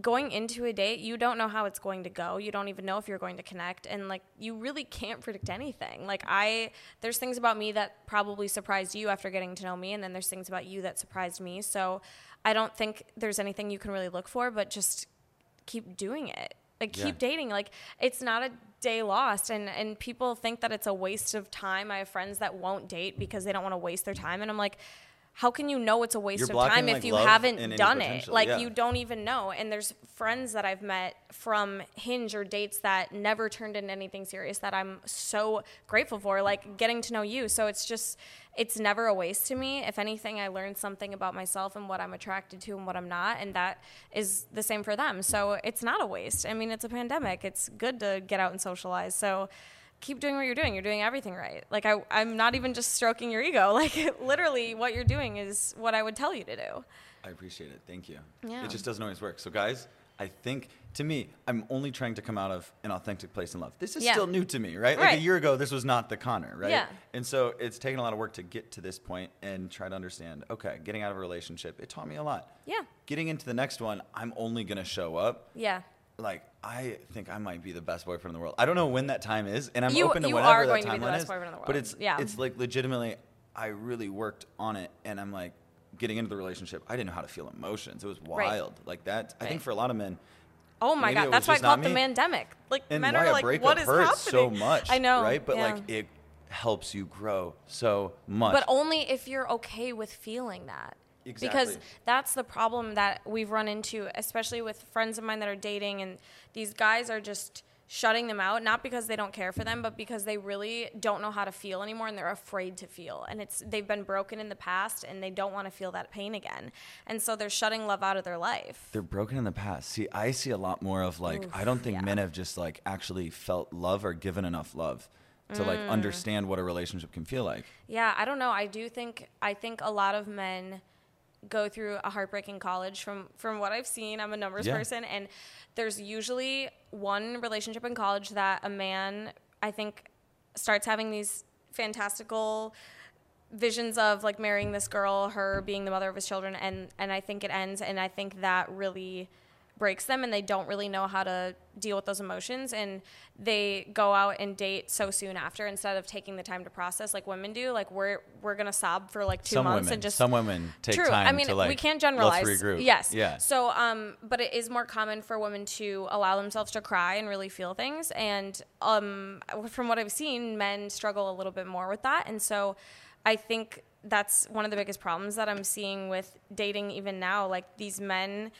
going into a date, you don't know how it's going to go. You don't even know if you're going to connect, and like you really can't predict anything. Like I, there's things about me that probably surprised you after getting to know me, and then there's things about you that surprised me. So, I don't think there's anything you can really look for, but just keep doing it like Yeah. keep dating like it's not a day lost and and people think that it's a waste of time i have friends that won't date because they don't want to waste their time and i'm like how can you know it's a waste You're of blocking, time if like, you love haven't and any done it? potential, Like yeah. you don't even know. And there's friends that I've met from Hinge or dates that never turned into anything serious that I'm so grateful for, like getting to know you. So it's just, it's never a waste to me. If anything, I learned something about myself and what I'm attracted to and what I'm not. And that is the same for them. So it's not a waste. I mean, it's a pandemic. It's good to get out and socialize. So, keep doing what you're doing. You're doing everything right. Like I, I'm not even just stroking your ego. Like literally, what you're doing is what I would tell you to do. I appreciate it. Thank you. Yeah. It just doesn't always work. So, guys, I think to me, I'm only trying to come out of an authentic place in love. This is Yeah. still new to me, right? Like Right. a year ago, this was not the Connor, right? Yeah. And so it's taken a lot of work to get to this point and try to understand. Okay, getting out of a relationship, it taught me a lot. Yeah. Getting into the next one, I'm only gonna show up. Yeah. Like I think I might be the best boyfriend in the world. I don't know when that time is, and I'm You- open to you whenever are that going to be timeline the best is. boyfriend in the But it's Yeah. it's like legitimately, I really worked on it, and I'm like getting into the relationship. I didn't know how to feel emotions. It was Right. wild. Like that. I think for a lot of men, Oh my god, that's why I call it the me. mandemic. Like and men why are a like, what is hurts happening? so much. I know, right? But yeah. like it helps you grow so much. But only if you're okay with feeling that. Because that's the problem that we've run into, especially with friends of mine that are dating, and these guys are just shutting them out, not because they don't care for them, but because they really don't know how to feel anymore and they're afraid to feel. And it's they've been broken in the past and they don't want to feel that pain again. And so they're shutting love out of their life. they're broken in the past. See, I see a lot more of like I don't think yeah. men have just like actually felt love or given enough love to like Mm. understand what a relationship can feel like. Yeah, I don't know. I do think I think a lot of men go through a heartbreaking college from from what I've seen. I'm a numbers Yeah. person and there's usually one relationship in college that a man I think starts having these fantastical visions of like marrying this girl, her being the mother of his children and and I think it ends and I think that really breaks them and they don't really know how to deal with those emotions and they go out and date so soon after instead of taking the time to process like women do like we're we're gonna sob for like two some months women, and just some women take True. time I mean, to like we can't generalize. Let's regroup. Yes. Yeah. So, um, but it is more common for women to allow themselves to cry and really feel things. And um, from what I've seen, men struggle a little bit more with that. And so, I think that's one of the biggest problems that I'm seeing with dating even now. Like these men,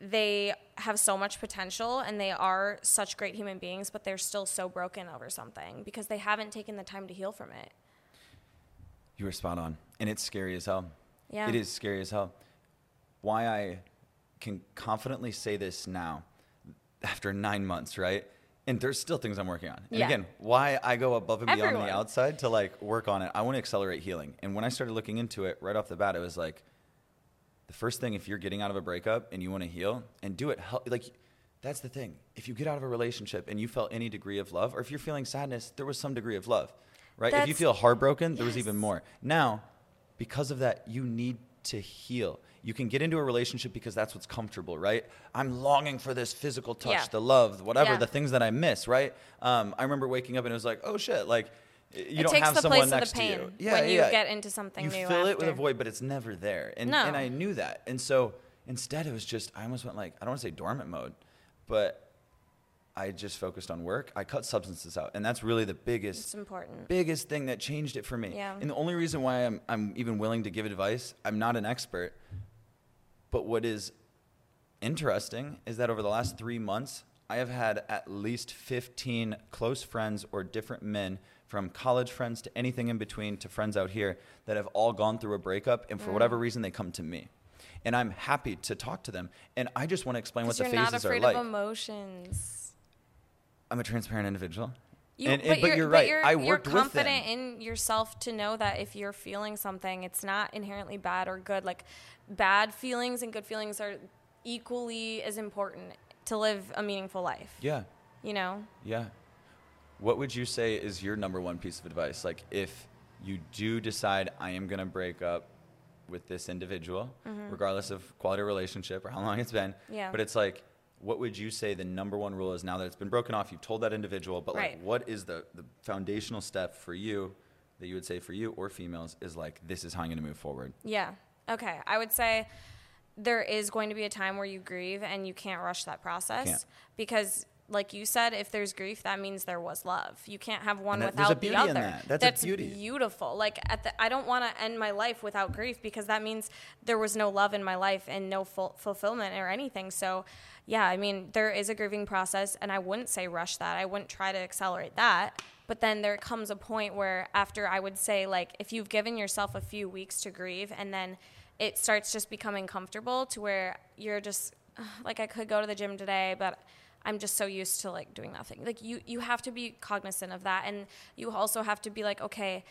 they have so much potential and they are such great human beings, but they're still so broken over something because they haven't taken the time to heal from it. You were spot on. And it's scary as hell. Yeah. It is scary as hell. Why I can confidently say this now after nine months, right? And there's still things I'm working on. And Yeah. again, why I go above and beyond Everyone. the outside to like work on it. I want to accelerate healing. And when I started looking into it right off the bat, it was like the first thing if you're getting out of a breakup and you want to heal and do it like that's the thing. If you get out of a relationship and you felt any degree of love, or if you're feeling sadness, there was some degree of love, right? if you feel heartbroken, there was even more. Now, because of that, you need to heal. You can get into a relationship because that's what's comfortable, right? I'm longing for this physical touch, Yeah. the love, whatever, Yeah. the things that I miss, right? Um, I remember waking up and it was like, oh shit, like you it don't takes have the someone place next of the pain to you. when you get into something you new. fill it with a void, but it's never there. And No. and I knew that. And so instead, it was just I almost went like I don't want to say dormant mode, but I just focused on work. I cut substances out, and that's really the biggest It's important. biggest thing that changed it for me. Yeah. And the only reason why I'm I'm even willing to give advice, I'm not an expert, but what is interesting is that over the last 3 months, I have had at least 15 close friends or different men from college friends to anything in between to friends out here that have all gone through a breakup and for Mm. whatever reason they come to me. And I'm happy to talk to them. And I just want to explain what the you're not phases are afraid like. of emotions. I'm a transparent individual. You, And- and- but you're right. You're, I you're worked with them. confident in yourself to know that if you're feeling something, it's not inherently bad or good. Like bad feelings and good feelings are equally as important to live a meaningful life. Yeah. You know? Yeah. What would you say is your number one piece of advice? Like, if you do decide I am going to break up with this individual, regardless of quality of relationship or how long it's been, Mm-hmm. Yeah. but it's like, what would you say the number one rule is now that it's been broken off? You've told that individual, but like, Right. what is the, the foundational step for you that you would say for you or females is like, this is how I'm going to move forward? Yeah. Okay. I would say there is going to be a time where you grieve and you can't rush that process Can't. because like you said, if there's grief, that means there was love. You can't have one that- there's a without the other. that. That's a beauty. beautiful. Like at the, I don't want to end my life without grief because that means there was no love in my life and no full, fulfillment or anything. So, yeah, I mean, there is a grieving process, and I wouldn't say rush that. I wouldn't try to accelerate that. But then there comes a point where, after I would say, like, if you've given yourself a few weeks to grieve, and then it starts just becoming comfortable to where you're just like, I could go to the gym today, but I'm just so used to like doing nothing. Like you you have to be cognizant of that and you also have to be like okay,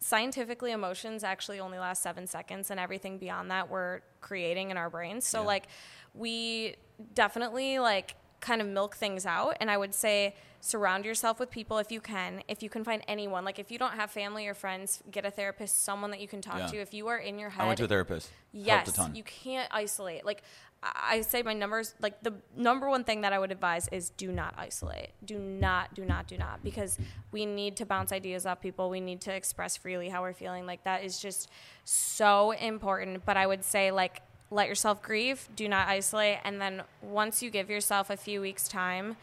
scientifically emotions actually only last 7 seconds and everything beyond that we're creating in our brains. So Yeah. like we definitely like kind of milk things out and I would say surround yourself with people if you can. If you can find anyone, like if you don't have family or friends, get a therapist, someone that you can talk Yeah. to. If you are in your head I went to a therapist. Yes, a you can't isolate. Like I I say, my numbers. Like the number one thing that I would advise is do not isolate. Do not, do not, do not, because we need to bounce ideas off people. We need to express freely how we're feeling. Like that is just so important. But I would say like let yourself grieve. Do not isolate, and then once you give yourself a few weeks time,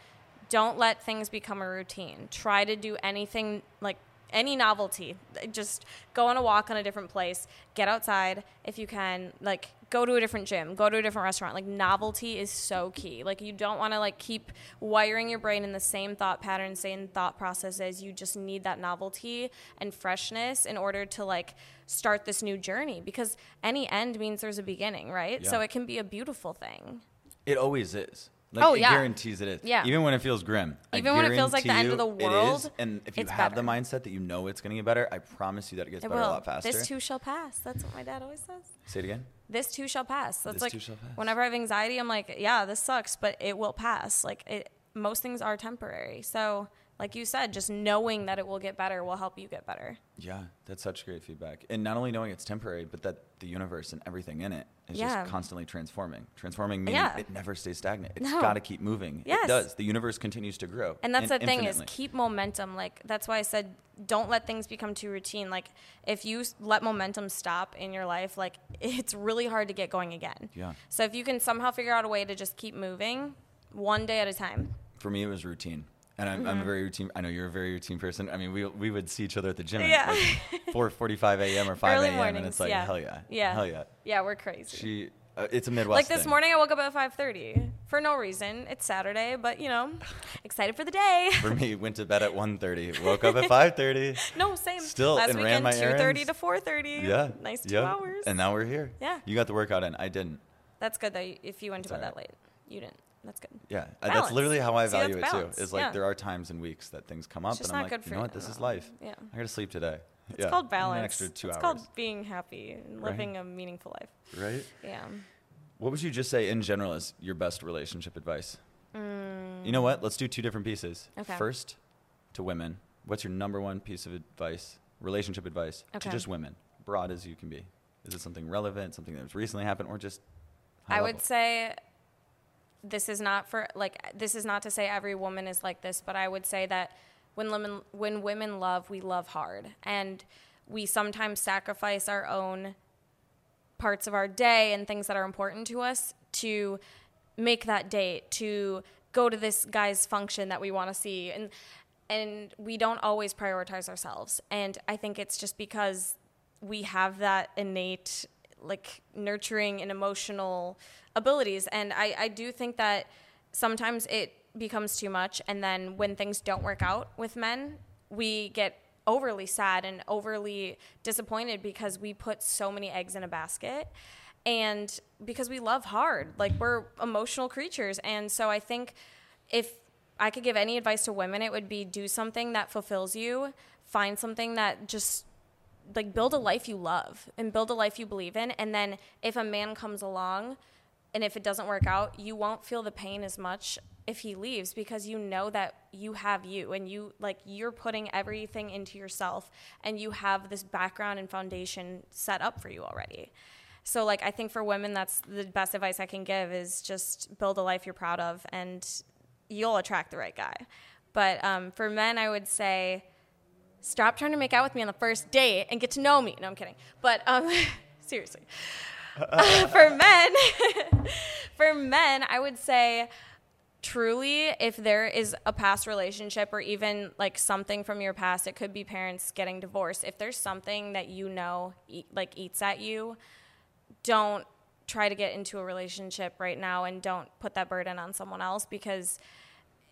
don't let things become a routine. Try to do anything like any novelty. Just go on a walk on a different place. Get outside if you can. Like go to a different gym. Go to a different restaurant. Like novelty is so key. Like you don't want to like keep wiring your brain in the same thought pattern, same thought processes. You just need that novelty and freshness in order to like start this new journey because any end means there's a beginning, right? So it can be a beautiful thing. It always is. Like, Oh, it yeah. guarantees it is. Yeah. Even when it feels grim. Even when it feels like the end of the world, It is. And if you have the mindset that you know it's going to get better, I promise you that it gets It better a lot faster. This too shall pass. That's what my dad always says. Say it again. this too shall pass. That's This like pass. whenever I have anxiety, I'm like, yeah, this sucks, but it will pass. Like it, most things are temporary. So, like you said, just knowing that it will get better will help you get better. Yeah, that's such great feedback. And not only knowing it's temporary, but that the universe and everything in it is Yeah. just constantly transforming. Transforming meaning Yeah. it never stays stagnant. It's No. got to keep moving. Yes. It does. The universe continues to grow. And that's in- the thing is keep momentum. Like that's why I said don't let things become too routine. Like if you let momentum stop in your life, like it's really hard to get going again. Yeah. So if you can somehow figure out a way to just keep moving, one day at a time. For me, it was routine. And I'm, I'm a very routine. I know you're a very routine person. I mean, we, we would see each other at the gym Yeah. at like 4:45 a.m. or 5 a.m. and it's like yeah. hell yeah, Yeah. hell yeah. Yeah, we're crazy. She, uh, it's a Midwest. like this thing. morning, I woke up at 5:30 for no reason. It's Saturday, but you know, excited for the day. For me, went to bed at 1:30, woke up at 5:30. no, same. Still, last and ran weekend, my 2:30 errands. to 4:30. Yeah, nice two yeah. hours. And now we're here. Yeah. you got the workout in. I didn't. that's good though. If you went to bed all that late, you didn't. That's good. Yeah, uh, that's literally how I See, value it balance. too. Is like Yeah. there are times and weeks that things come up, and I'm like, you know what, this is life. Yeah. I gotta sleep today. It's yeah. called balance. An extra two it's hours. called being happy and Right. living a meaningful life. right. Yeah. What would you just say in general is your best relationship advice? Mm. You know what? Let's do two different pieces. Okay. First, to women, what's your number one piece of advice, relationship advice, to just women, broad as you can be? Is it something relevant, something that's recently happened, or just I level? would say this is not for like this is not to say every woman is like this, but I would say that when women when women love, we love hard, and we sometimes sacrifice our own parts of our day and things that are important to us to make that date to go to this guy's function that we want to see. And and we don't always prioritize ourselves. And i think it's just because we have that innate like nurturing and emotional abilities. And i i do think that sometimes it becomes too much. And then when things don't work out with men we get overly sad and overly disappointed because we put so many eggs in a basket and because we love hard. Like we're emotional creatures. And so i think if i could give any advice to women it would be do something that fulfills you find something that just like build a life you love and build a life you believe in. And then if a man comes along and if it doesn't work out you won't feel the pain as much if he leaves because you know that you have you and you like you're putting everything into yourself and you have this background and foundation set up for you already so like i think for women that's the best advice i can give is just build a life you're proud of and you'll attract the right guy but um, for men i would say stop trying to make out with me on the first date and get to know me. No, I'm kidding. But um, seriously, For men, for men, I would say truly if there is a past relationship or even like something from your past it could be parents getting divorced. If there's something that you know like eats at you don't try to get into a relationship right now and don't put that burden on someone else because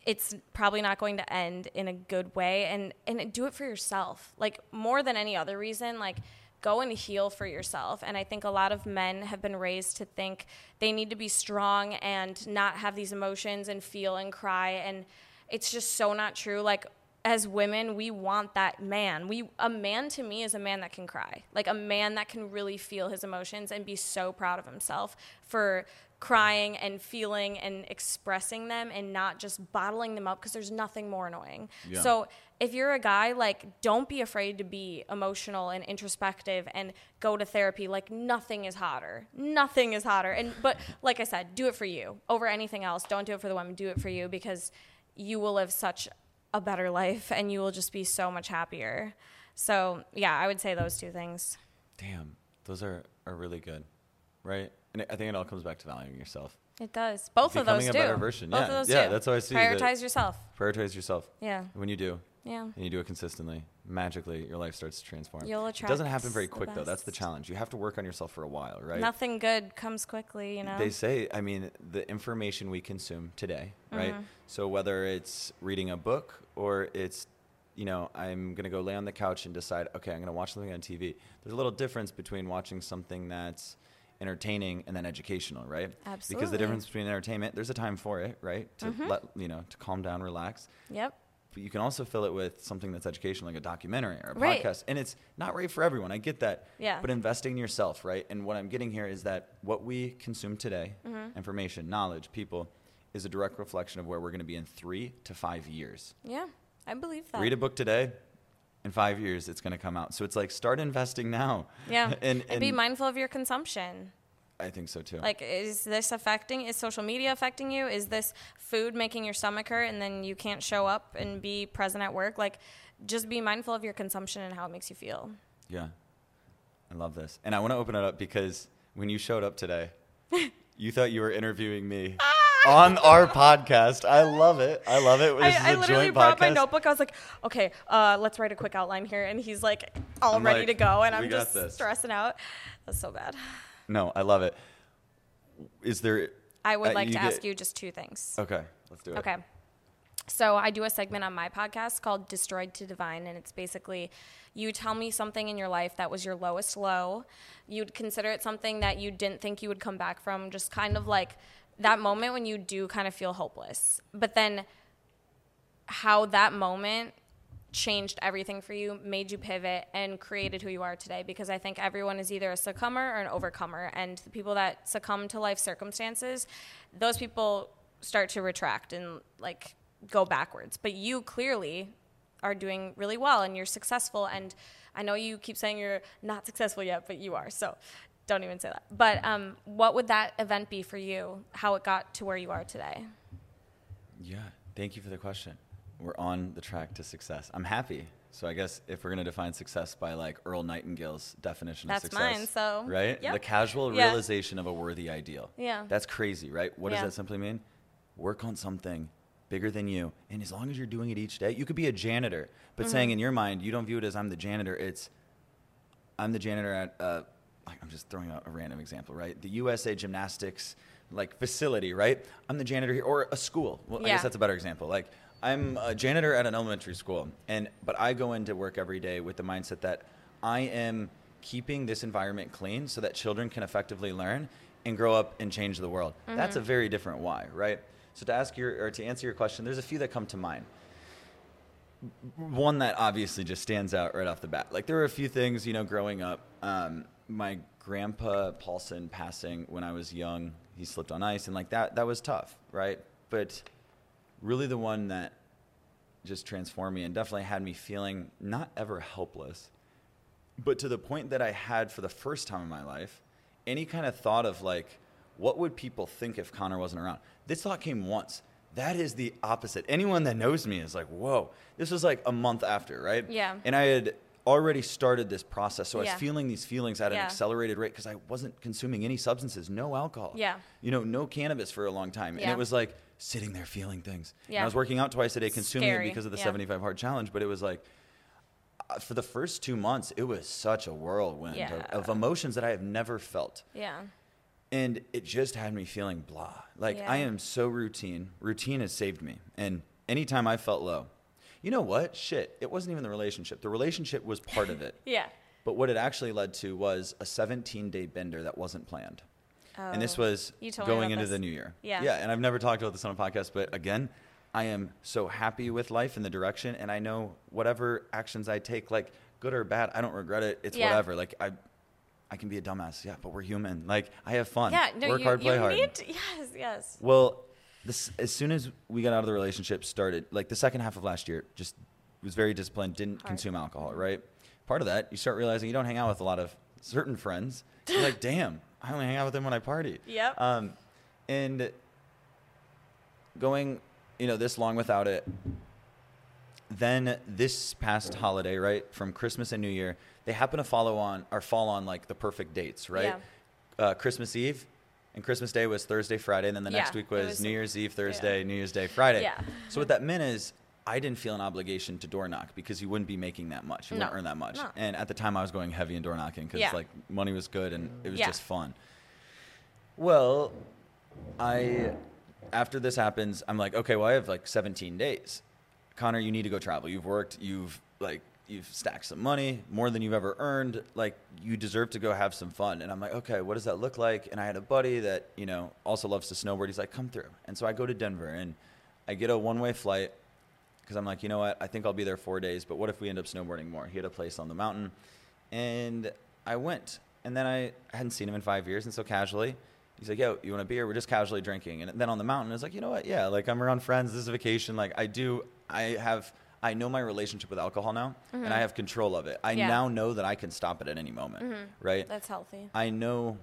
it's probably not going to end in a good way. And and do it for yourself. Like more than any other reason like go and heal for yourself. And I think a lot of men have been raised to think they need to be strong and not have these emotions and feel and cry. And it's just so not true. Like, as women, we want that man. We a man to me is a man that can cry. Like a man that can really feel his emotions and be so proud of himself for crying and feeling and expressing them and not just bottling them up because there's nothing more annoying. Yeah. So if you're a guy, like don't be afraid to be emotional and introspective and go to therapy. Like nothing is hotter. Nothing is hotter. And but like I said, do it for you over anything else. Don't do it for the women. Do it for you because you will live such a better life and you will just be so much happier. So yeah, I would say those two things. Damn, those are, are really good, right? And I think it all comes back to valuing yourself. It does. Both of those a do. better version. Both yeah. of those yeah, do. that's how I see Prioritize yourself. Prioritize yourself. Yeah. When you do. Yeah. And you do it consistently, magically your life starts to transform. You'll attract. It doesn't happen very quick though. That's the challenge. You have to work on yourself for a while, right? Nothing good comes quickly, you know. They say, I mean, the information we consume today, right? Mm-hmm. So whether it's reading a book or it's you know, I'm going to go lay on the couch and decide, okay, I'm going to watch something on TV. There's a little difference between watching something that's entertaining and then educational, right? Absolutely. Because the difference between entertainment, there's a time for it, right? To mm-hmm. let you know, to calm down, relax. Yep. But you can also fill it with something that's educational, like a documentary or a right. podcast. And it's not right for everyone. I get that. Yeah. But investing in yourself, right? And what I'm getting here is that what we consume today, mm-hmm. information, knowledge, people, is a direct reflection of where we're going to be in three to five years. Yeah, I believe that. Read a book today, in five years it's going to come out. So it's like start investing now. Yeah, and, and, and, be mindful of your consumption. I think so too. Like, is this affecting? Is social media affecting you? Is this food making your stomach hurt, and then you can't show up and be present at work? Like, just be mindful of your consumption and how it makes you feel. Yeah, I love this, and I want to open it up because when you showed up today, you thought you were interviewing me. On our podcast. I love it. I love it. This I, I literally brought podcast. my notebook. I was like, okay, uh, let's write a quick outline here. And he's like, all I'm ready like, to go. And I'm just stressing out. That's so bad. No, I love it. Is there. I would uh, like to get, ask you just two things. Okay, let's do it. Okay. So I do a segment on my podcast called Destroyed to Divine, and it's basically you tell me something in your life that was your lowest low. You'd consider it something that you didn't think you would come back from, just kind of like that moment when you do kind of feel hopeless. But then how that moment changed everything for you, made you pivot, and created who you are today. Because I think everyone is either a succumber or an overcomer. And the people that succumb to life circumstances, those people start to retract and like go backwards. But you clearly are doing really well and you're successful. And I know you keep saying you're not successful yet, but you are. So don't even say that. But um, what would that event be for you? How it got to where you are today? Yeah, thank you for the question. We're on the track to success. I'm happy. So I guess if we're gonna define success by like Earl Nightingale's definition That's of success, That's mine. So right, yep. the casual yeah. realization of a worthy ideal. Yeah, that's crazy, right? What yeah. does that simply mean? Work on something bigger than you, and as long as you're doing it each day, you could be a janitor, but mm-hmm. saying in your mind you don't view it as I'm the janitor. It's I'm the janitor at uh, I'm just throwing out a random example, right? The USA Gymnastics like facility, right? I'm the janitor here, or a school. Well, yeah. I guess that's a better example. Like I'm a janitor at an elementary school, and but I go into work every day with the mindset that I am keeping this environment clean so that children can effectively learn and grow up and change the world. Mm-hmm. That's a very different why, right? So to ask your or to answer your question, there's a few that come to mind. One that obviously just stands out right off the bat. Like there were a few things, you know, growing up. Um, my grandpa Paulson passing when I was young, he slipped on ice and like that that was tough, right? But really the one that just transformed me and definitely had me feeling not ever helpless, but to the point that I had for the first time in my life, any kind of thought of like, what would people think if Connor wasn't around? This thought came once. That is the opposite. Anyone that knows me is like, whoa. This was like a month after, right? Yeah. And I had already started this process. So I was feeling these feelings at an accelerated rate because I wasn't consuming any substances, no alcohol. Yeah. You know, no cannabis for a long time. And it was like sitting there feeling things. And Yeah. I was working out twice a day, consuming Scary. it because of the Yeah. 75 hard challenge. But it was like, uh, for the first two months, it was such a whirlwind Yeah. of, of emotions that I have never felt. Yeah. And it just had me feeling blah. Like I am so routine. Routine has saved me. And anytime I felt low, you know what? Shit, it wasn't even the relationship. The relationship was part of it. Yeah. But what it actually led to was a 17 day bender that wasn't planned. Oh, and this Oh. was You told me going into this. the new year. Yeah. Yeah. And I've never talked about this on a podcast, but again, I am so happy with life and the direction. And I know whatever actions I take, like good or bad, I don't regret it. It's Yeah. whatever. Like I, I can be a dumbass. Yeah. But we're human. Like I have fun. Yeah. No, Work you, hard, play you hard. need to- yes, yes. Well, this, as soon as we got out of the relationship, started like the second half of last year, just was very disciplined, didn't Hard. consume alcohol. Right. Part of that, you start realizing you don't hang out with a lot of certain friends. You're like, damn, I only hang out with them when I party. Yep. Um, and going, you know, this long without it. Then this past holiday, right, from Christmas and New Year, they happen to follow on or fall on like the perfect dates, right? Uh, Christmas Eve and Christmas Day was Thursday, Friday, and then the Yeah, next week was, was- New Year's Eve, Thursday, New Year's Day, Friday. Yeah. So what that meant is I didn't feel an obligation to door knock because you wouldn't be making that much. You No. wouldn't earn that much. No. And at the time, I was going heavy in door knocking because Yeah. like money was good and it was Yeah. just fun. Well, I after this happens, I'm like, okay, well, I have like 17 days. Connor, you need to go travel. You've worked, you've like you've stacked some money, more than you've ever earned. Like you deserve to go have some fun. And I'm like, okay, what does that look like? And I had a buddy that, you know, also loves to snowboard. He's like, come through. And so I go to Denver and I get a one-way flight because I'm like, you know what? I think I'll be there 4 days, but what if we end up snowboarding more? He had a place on the mountain. And I went. And then I hadn't seen him in 5 years, and so casually He's like, yo, you want a beer? We're just casually drinking. And then on the mountain, I was like, you know what? Yeah, like I'm around friends. This is a vacation. Like I do, I have, I know my relationship with alcohol now, and I have control of it. I Mm-hmm. Yeah. now know that I can stop it at any moment, right? That's healthy. I know,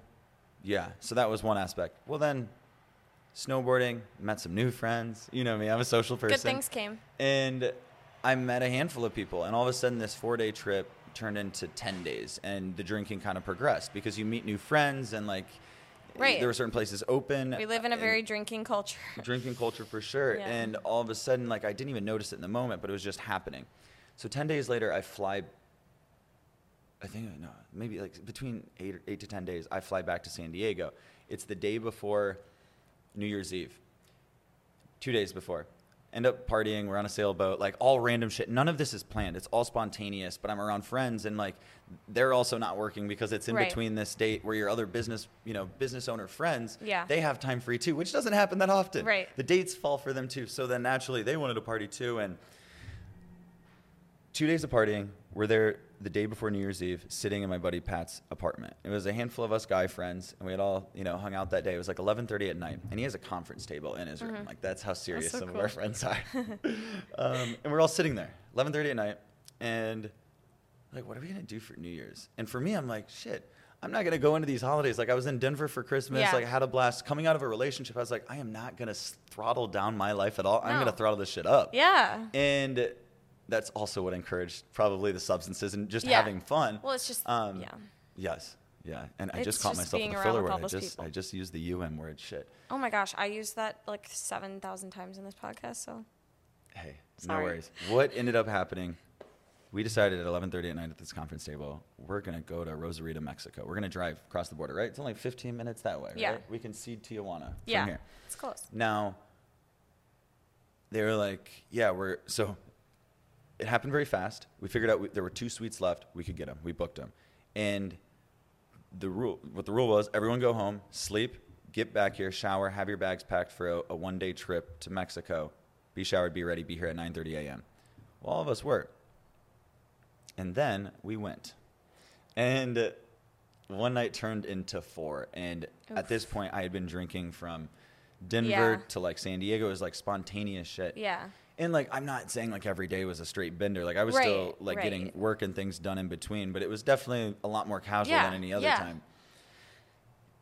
yeah. So that was one aspect. Well, then snowboarding, met some new friends. You know me, I'm a social person. Good things came. And I met a handful of people, and all of a sudden, this four day trip turned into 10 days, and the drinking kind of progressed because you meet new friends, and like, Right. there were certain places open. We live in a very drinking culture. drinking culture for sure. Yeah. And all of a sudden, like, I didn't even notice it in the moment, but it was just happening. So 10 days later, I fly. I think no, maybe like between eight, eight to ten days, I fly back to San Diego. It's the day before New Year's Eve. Two days before, end up partying. We're on a sailboat, like all random shit. None of this is planned. It's all spontaneous. But I'm around friends, and like they're also not working because it's in Right. between this date where your other business, you know, business owner friends, Yeah. they have time free too, which doesn't happen that often. Right. The dates fall for them too. So then naturally they wanted to party too, and two days of partying. We're there the day before New Year's Eve, sitting in my buddy Pat's apartment. It was a handful of us guy friends, and we had all, you know, hung out that day. It was like 11:30 at night, and he has a conference table in his room. Like that's how serious Mm-hmm. so some of our friends are. um, and we're all sitting there, 11:30 at night, and like, what are we gonna do for New Year's? And for me, I'm like, shit. I'm not gonna go into these holidays. Like I was in Denver for Christmas. Yeah. Like had a blast. Coming out of a relationship, I was like, I am not gonna throttle down my life at all. I'm gonna throttle this shit up. Yeah. And that's also what encouraged probably the substances and just Yeah. having fun. Well, it's just Um, yeah. Yes. Yeah. And I It's just caught just myself with the filler word. I just people. I just used the UM word. Shit. Oh my gosh, I used that like seven thousand times in this podcast. So Hey, Sorry. no worries. What ended up happening? We decided at 11:30 at night at this conference table, we're gonna go to Rosarito, Mexico. We're gonna drive across the border, right? It's only 15 minutes that way, Yeah. right? We can see Tijuana yeah, from here. it's close. Now, they were like, yeah, we're so. It happened very fast. We figured out we, there were two suites left. We could get them. We booked them, and the rule, what the rule was, everyone go home, sleep, get back here, shower, have your bags packed for a, a one-day trip to Mexico. Be showered, be ready, be here at 9:30 a.m. Well, all of us were, and then we went, and one night turned into four. And at this point, I had been drinking from Denver Yeah. to like San Diego. It was like spontaneous shit. Yeah. And like I'm not saying like every day was a straight bender. Like I was Right, still like getting right. work and things done in between, but it was definitely a lot more casual Yeah, than any other yeah. time.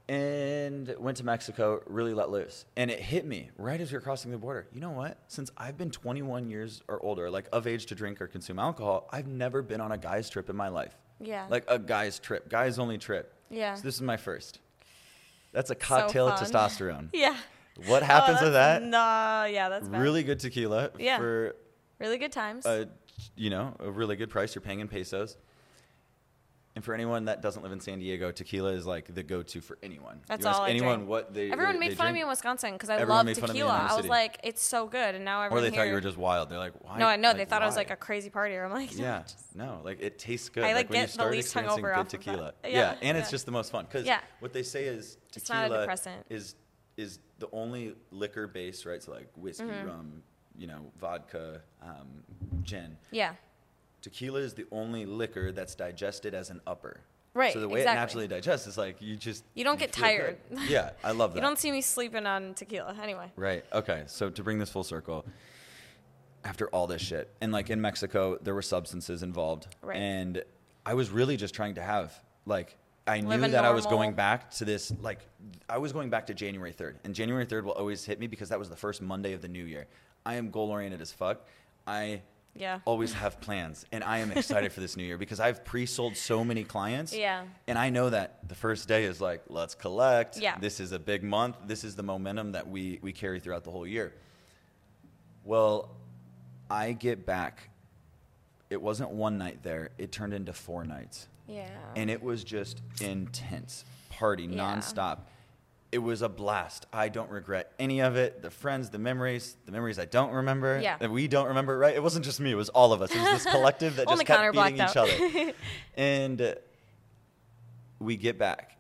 And and went to Mexico, really let loose. And it hit me right as we were crossing the border. You know what? Since I've been 21 years or older, like of age to drink or consume alcohol, I've never been on a guy's trip in my life. Yeah. Like a guy's trip, guy's only trip. Yeah. So this is my first. That's a cocktail of testosterone. Yeah. What Oh, happens with that? Nah, yeah, that's bad. Really good tequila Yeah. for really good times. a, you know, a really good price. You're paying in pesos. And for anyone that doesn't live in San Diego, tequila is like the go-to for anyone. That's you all I anyone drink. what they Everyone they, made they fun of me in Wisconsin because I Everyone love fun of me tequila. I was like, it's so good, and now or everyone they thought you were just wild. They're like, why? No, I know they like, thought I was like a crazy partier. I'm like, Yeah, no, like it tastes good. I, like, when you get the least hungover good off of that. tequila. Yeah, Yeah, and it's just the most fun because Yeah. what they say is It's not a tequila depressant. is is the only liquor base, right? So like whiskey, Mm-hmm. rum, you know, vodka, um, gin. yeah, Tequila is the only liquor that's digested as an upper. Right, So the way exactly. it naturally digests is like you just You don't you get feel good. tired. Yeah, I love that. you don't see me sleeping on tequila anyway. Right. Okay. So to bring this full circle, after all this shit, and like in Mexico, there were substances involved, Right. and I was really just trying to have like I knew that I was going back to this like I was going back to January third, and January third will always hit me because that was the first Monday of the new year. I am goal oriented as fuck. I Yeah. always have plans, and I am excited for this new year because I've pre-sold so many clients. Yeah. And I know that the first day is like, let's collect. Yeah. This is a big month. This is the momentum that we, we carry throughout the whole year. Well, I get back. It wasn't one night there, it turned into four nights. Yeah. And it was just intense party Yeah. nonstop. It was a blast. I don't regret any of it. The friends, the memories, the memories I don't remember, Yeah. that we don't remember. Right? It wasn't just me. It was all of us. It was this collective that just kept beating each out. other. and uh, we get back.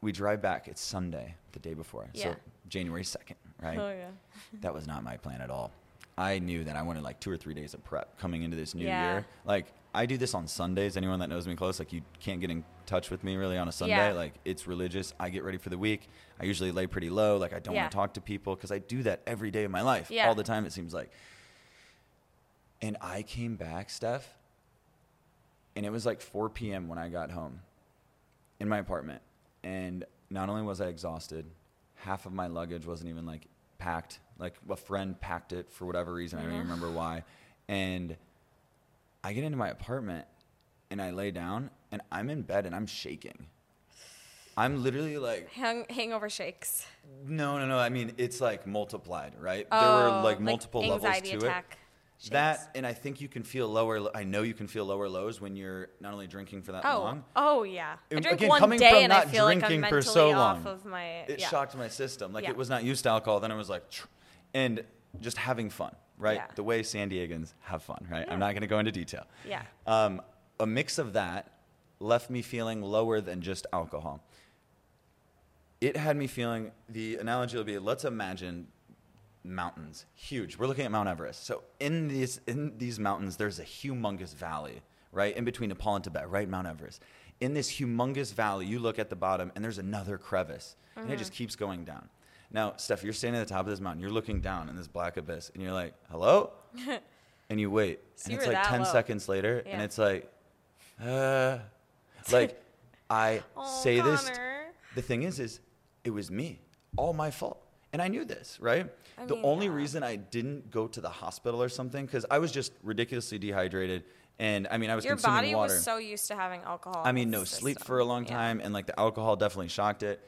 We drive back. It's Sunday, the day before. Yeah. So January second, right? oh yeah. That was not my plan at all. I knew that I wanted like two or three days of prep coming into this new Yeah. year. Like I do this on Sundays. Anyone that knows me close, like you can't get in touch with me really on a Sunday. Yeah. Like it's religious. I get ready for the week. I usually lay pretty low. Like I don't Yeah. want to talk to people because I do that every day of my life, Yeah. all the time. It seems like. And I came back, Steph, and it was like 4 p.m. when I got home in my apartment. And not only was I exhausted, half of my luggage wasn't even like packed. Like a friend packed it for whatever reason. I don't even remember why. And I get into my apartment and I lay down and I'm in bed and I'm shaking. I'm literally like, Hang, hangover shakes. no, no, no. I mean, it's like multiplied, right? there Oh, were like multiple levels to attack it. That and I think you can feel lower. I know you can feel lower lows when you're not only drinking for that Oh, long. oh yeah. I drink again, one coming day from and I not feel like I'm drinking for so long, of my. It shocked my system. Like Yeah. it was not used to alcohol. Then it was like, and just having fun, right? Yeah. The way San Diegans have fun, right? Yeah. I'm not going to go into detail. Yeah. Um, a mix of that left me feeling lower than just alcohol. It had me feeling. The analogy will be: let's imagine mountains, huge. We're looking at Mount Everest. So in these in these mountains, there's a humongous valley, right in between Nepal and Tibet, right, Mount Everest. In this humongous valley, you look at the bottom, and there's another crevice, and it just Mm-hmm. keeps going down. Now, Steph, you're standing at the top of this mountain. You're looking down in this black abyss, and you're like, "Hello," and you wait, So and it's like ten low. seconds later, and it's like, uh, like I Oh, say this. Connor. The thing is, is it was me, all my fault, and I knew this, right? I the mean, only yeah. reason I didn't go to the hospital or something because I was just ridiculously dehydrated, and I mean I was Your consuming body water. was so used to having alcohol. I mean, no sleep for a long Yeah. time, and like the alcohol definitely shocked it.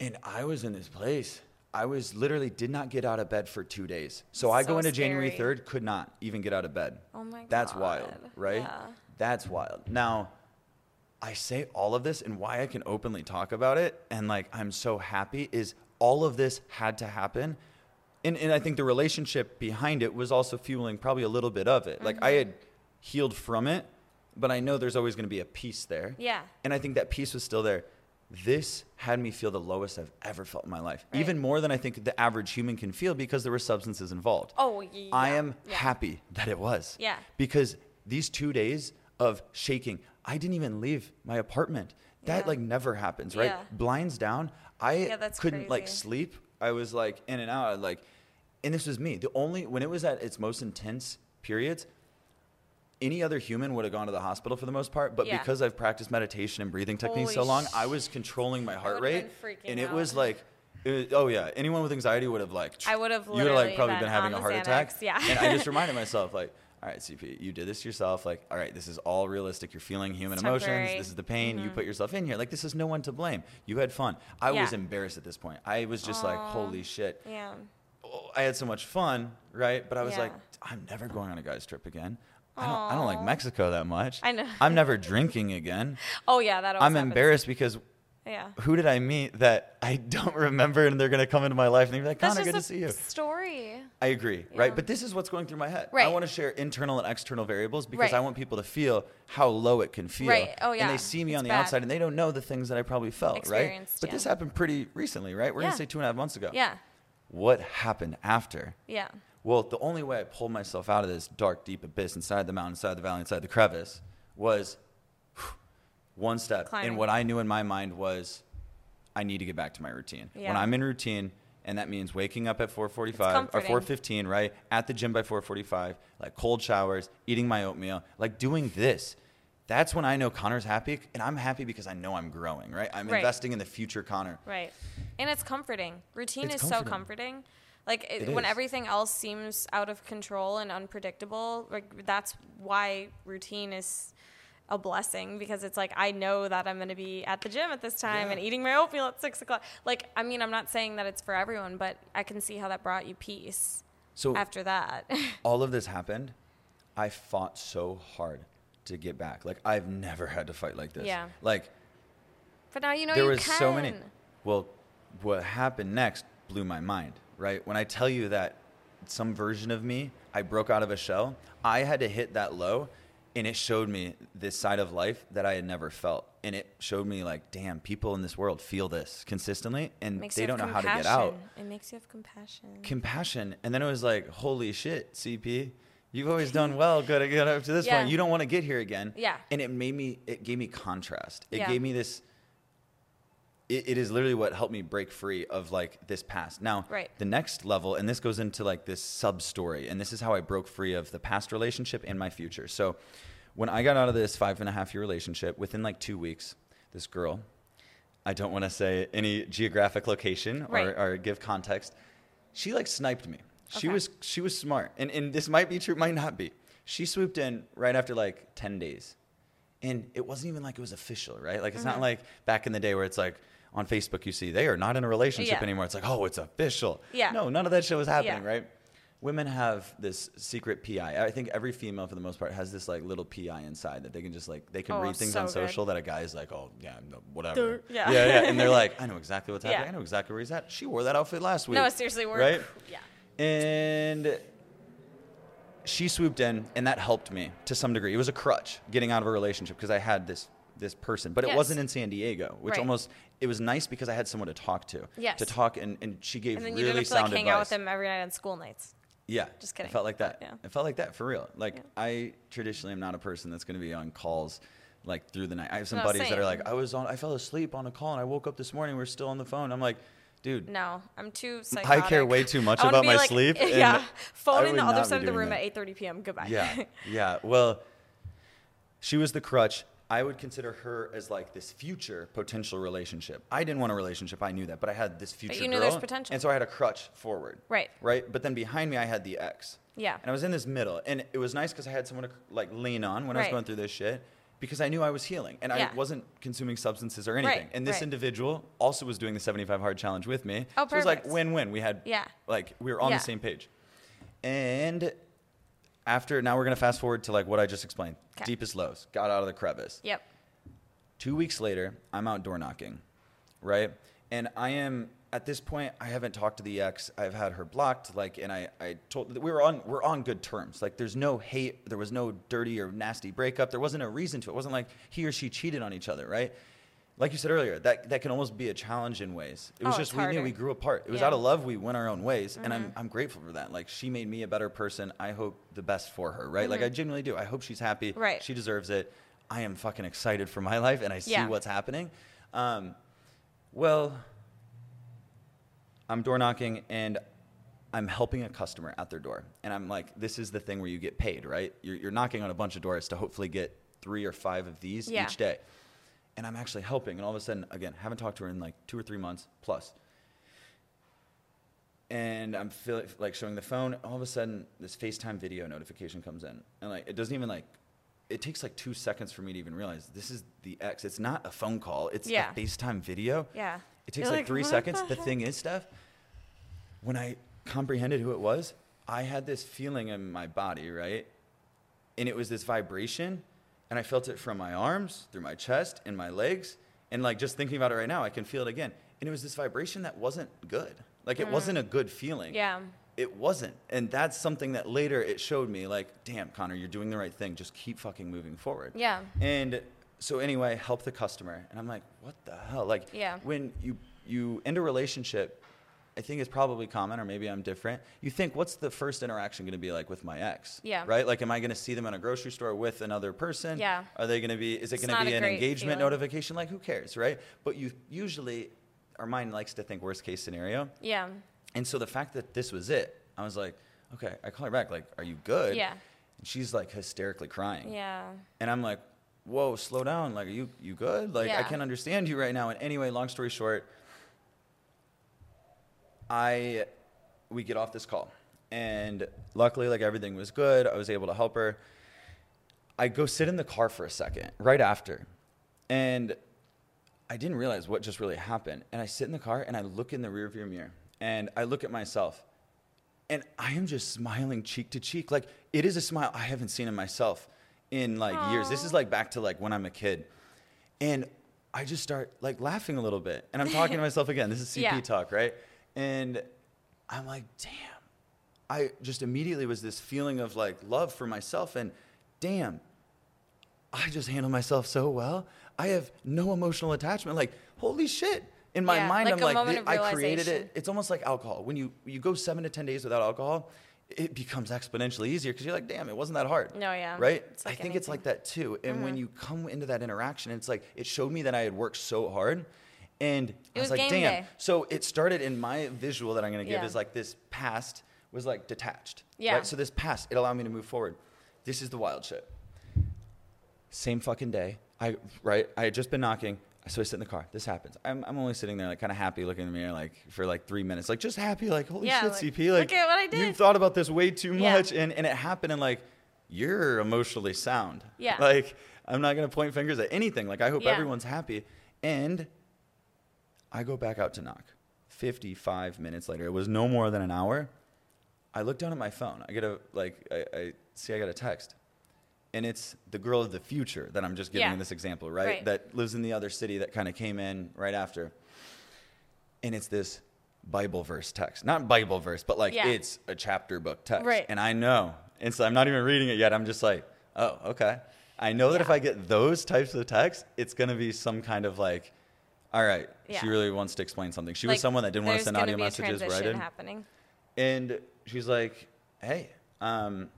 And I was in this place. I was literally did not get out of bed for two days. So I go So into January third, could not even get out of bed. Oh my God. That's wild, right? Yeah. That's wild. Now, I say all of this, and why I can openly talk about it, and like I'm so happy is all of this had to happen. And, and I think the relationship behind it was also fueling probably a little bit of it. Like I Mm-hmm. had healed from it, but I know there's always going to be a piece there. Yeah. And I think that piece was still there. This had me feel the lowest I've ever felt in my life, Right. even more than I think the average human can feel because there were substances involved. Oh, yeah. I am yeah. happy that it was. Yeah. Because these two days of shaking, I didn't even leave my apartment. That Yeah. like never happens, right? Blinds down. I Yeah, that's couldn't like sleep. I was like in and out. Like, and this was me. The only when it was at its most intense periods, any other human would have gone to the hospital for the most part, but Yeah. because I've practiced meditation and breathing techniques so long, I was controlling my heart rate, and it out. was like, it was- oh yeah, anyone with anxiety would have like, I would have you would have like probably been been having a heart attack. Yeah. and I just reminded myself like, all right, CP, you did this yourself. Like, all right, this is all realistic. You're feeling human It's emotions. temporary. Mm-hmm. This is the pain. You put yourself in here. Like, this is no one to blame. You had fun. I was embarrassed at this point. I was just like, holy shit. Yeah. Oh, I had so much fun, right? But I was Yeah. like, I'm never going on a guy's trip again. I don't, I don't like Mexico that much. I know. I'm never drinking again. Oh yeah, that. Always I'm happens. embarrassed because Yeah. who did I meet that I don't remember and they're going to come into my life and they're like, Connor, good to see you. story. I agree, right? But this is what's going through my head. Right. I want to share internal and external variables because Right. I want people to feel how low it can feel. Right. Oh, yeah. And they see me It's on the bad. outside and they don't know the things that I probably felt, right? Experienced, But this happened pretty recently, right? We're going to say two and a half months ago. Yeah. What happened after? Yeah. Well, the only way I pulled myself out of this dark, deep abyss inside the mountain, inside the valley, inside the crevice was one step. Climbing. And what I knew in my mind was I need to get back to my routine. When I'm in routine, and that means waking up at 4:45 or 4:15, right? At the gym by 4:45, like cold showers, eating my oatmeal, like doing this. That's when I know Connor's happy, and I'm happy because I know I'm growing, right? I'm Right. investing in the future Connor. Right. And it's comforting. Routine It's is so comforting. Like it, It when is. everything else seems out of control and unpredictable, like that's why routine is a blessing because it's like I know that I'm going to be at the gym at this time and eating my oatmeal at six o'clock. Like I mean, I'm not saying that it's for everyone, but I can see how that brought you peace So after that. all of this happened, I fought so hard to get back. Like I've never had to fight like this. Yeah. Like but now you know there you was can. so many. Well, what happened next blew my mind. Right when I tell you that some version of me, I broke out of a shell. I had to hit that low, and it showed me this side of life that I had never felt. And it showed me like, damn, people in this world feel this consistently, and they don't know how to get out. It makes you have compassion. compassion. And then it was like, holy shit, CP, you've always done well. Good to get up to this Yeah. point. You don't want to get here again. Yeah. And it made me, it gave me contrast. It Yeah. gave me this. It, it is literally what helped me break free of like this past. Now, Right. the next level, and this goes into like this sub story, and this is how I broke free of the past relationship and my future. So, when I got out of this five and a half year relationship, within like two weeks, this girl, I don't want to say any geographic location Right. or, or give context. She like sniped me. She Okay. was she was smart, and and this might be true, might not be. She swooped in right after like ten days, and it wasn't even like it was official, right? Like it's Mm-hmm. not like back in the day where it's like on Facebook you see they are not in a relationship Yeah. anymore. It's like oh, it's official. Yeah. No, none of that shit was happening, Yeah. right? Women have this secret PI. I think every female, for the most part, has this like little PI inside that they can just like they can Oh, read things so on good. social that a guy is like, oh yeah, no, whatever. Yeah. yeah, yeah, and they're like, I know exactly what's happening. I know exactly where he's at. She wore that outfit last week. no, it seriously, we're right? Yeah. And she swooped in, and that helped me to some degree. It was a crutch getting out of a relationship because I had this this person, but it wasn't in San Diego, which Right. almost it was nice because I had someone to talk to. Yes. To talk, and, and she gave And then you really didn't have to like sound hang advice. out with them every night on school nights. Yeah, Just kidding. It felt like that. Yeah. It felt like that for real. Like Yeah. I traditionally am not a person that's going to be on calls like through the night. I have some No, buddies that are like, I was on, I fell asleep on a call, and I woke up this morning. We're still on the phone. I'm like, dude, No, I'm too I care way too much about my like- sleep. Yeah, phone in the other side of the room that. at 8:30 p.m. Goodbye. Yeah, yeah. Well, she was the crutch. I would consider her as like this future potential relationship. I didn't want a relationship. I knew that, but I had this future you knew girl, there's potential. and so I had a crutch forward. Right. Right. But then behind me, I had the ex. Yeah. And I was in this middle, and it was nice because I had someone to like lean on when I was going through this shit. Because I knew I was healing and Yeah. I wasn't consuming substances or anything. Right, And this right. individual also was doing the 75 hard challenge with me. Oh, so it was like win win. We had, Yeah. like, we were on Yeah. the same page. And after, now we're to fast forward to like what I just explained deepest lows, got out of the crevice. Yep. Two weeks later, I'm out door knocking, right? And I am at this point. I haven't talked to the ex. I've had her blocked. Like, and I, I told we were on we're on good terms. Like, there's no hate. There was no dirty or nasty breakup. There wasn't a reason to. It wasn't like he or she cheated on each other, right? Like you said earlier, that that can almost be a challenge in ways. It was Oh, just we knew we grew apart. It was Yeah. out of love. We went our own ways, and Mm-hmm. I'm I'm grateful for that. Like, she made me a better person. I hope the best for her, right? Mm-hmm. Like, I genuinely do. I hope she's happy. Right. She deserves it. I am fucking excited for my life and I see Yeah. what's happening. Um, well, I'm door knocking and I'm helping a customer at their door. And I'm like, this is the thing where you get paid, right? You're, you're knocking on a bunch of doors to hopefully get three or five of these Yeah. each day. And I'm actually helping. And all of a sudden, again, haven't talked to her in like two or three months plus. And I'm feel, like showing the phone. All of a sudden, this FaceTime video notification comes in. And like, it doesn't even like, it takes like two seconds for me to even realize this is the ex. It's not a phone call, it's Yeah. a FaceTime video. Yeah. It takes like, like, three seconds. the The, thing is, Steph, when I comprehended who it was, I had this feeling in my body, right? And it was this vibration, and I felt it from my arms, through my chest, in my legs. And like just thinking about it right now, I can feel it again. And it was this vibration that wasn't good. Like it wasn't a good feeling. Mm. Yeah. It wasn't. And that's something that later it showed me like, damn, Connor, you're doing the right thing. Just keep fucking moving forward. Yeah. And so anyway, help the customer. And I'm like, what the hell? Like Yeah. when you you end a relationship, I think it's probably common, or maybe I'm different. You think, what's the first interaction going to be like with my ex? Yeah. Right? Like, am I going to see them in a grocery store with another person? Yeah. Are they going to be? Is it going to be an engagement feeling. notification? Like, who cares, right? But you usually, our mind likes to think worst case scenario. Yeah. And so the fact that this was it, I was like, okay. I call her back, like, are you good? Yeah. And she's like hysterically crying. Yeah. And I'm like, whoa, slow down. Like, are you, you good? Like, I can't understand you right now. And anyway, long story short, I, we get off this call. And luckily, like, everything was good. I was able to help her. I go sit in the car for a second right after. And I didn't realize what just really happened. And I sit in the car and I look in the rearview mirror and I look at myself and I am just smiling cheek to cheek. Like it is a smile I haven't seen in myself in like years. This is like back to like when I'm a kid. And I just start like laughing a little bit. And I'm talking to myself again. This is CP Yeah. talk, right? And I'm like, damn. I just immediately was this feeling of like love for myself and damn, I just handle myself so well. I have no emotional attachment. Like, holy shit. In my Yeah, mind, like I'm like, I created it. It's almost like alcohol. When you, you go seven to 10 days without alcohol, it becomes exponentially easier because you're like, damn, it wasn't that hard. No, yeah. Right? It's I like think it's like that too. And when you come into that interaction, it's like, it showed me that I had worked so hard. And I was was like, damn. day. So it started in my visual that I'm going to give Yeah. is like this past was like detached. Yeah. Right? So this past, it allowed me to move forward. This is the wild shit. Same fucking day. I right. I had just been knocking. So I sit in the car. This happens. I'm, I'm only sitting there like kind of happy looking in the mirror like for like three minutes. Like just happy, like holy Yeah, shit, like, CP. Like look at what I you thought about this way too Yeah. much. And and it happened and like you're emotionally sound. Yeah. Like I'm not gonna point fingers at anything. Like I hope Yeah. everyone's happy. And I go back out to knock. 55 minutes later. It was no more than an hour. I look down at my phone. I get a like I, I see I got a text. And it's the girl of the future that I'm just giving Yeah. this example, right? Right. That lives in the other city that kind of came in right after. And it's this Bible verse text. Not Bible verse, but like Yeah. it's a chapter book text. Right. And I know. And so I'm not even reading it yet. I'm just like, oh, okay. I know that if I get those types of texts, it's going to be some kind of like, all right, she really wants to explain something. She Like, was someone that didn't want to send audio messages where I did. happening. And she's like, "Hey, um,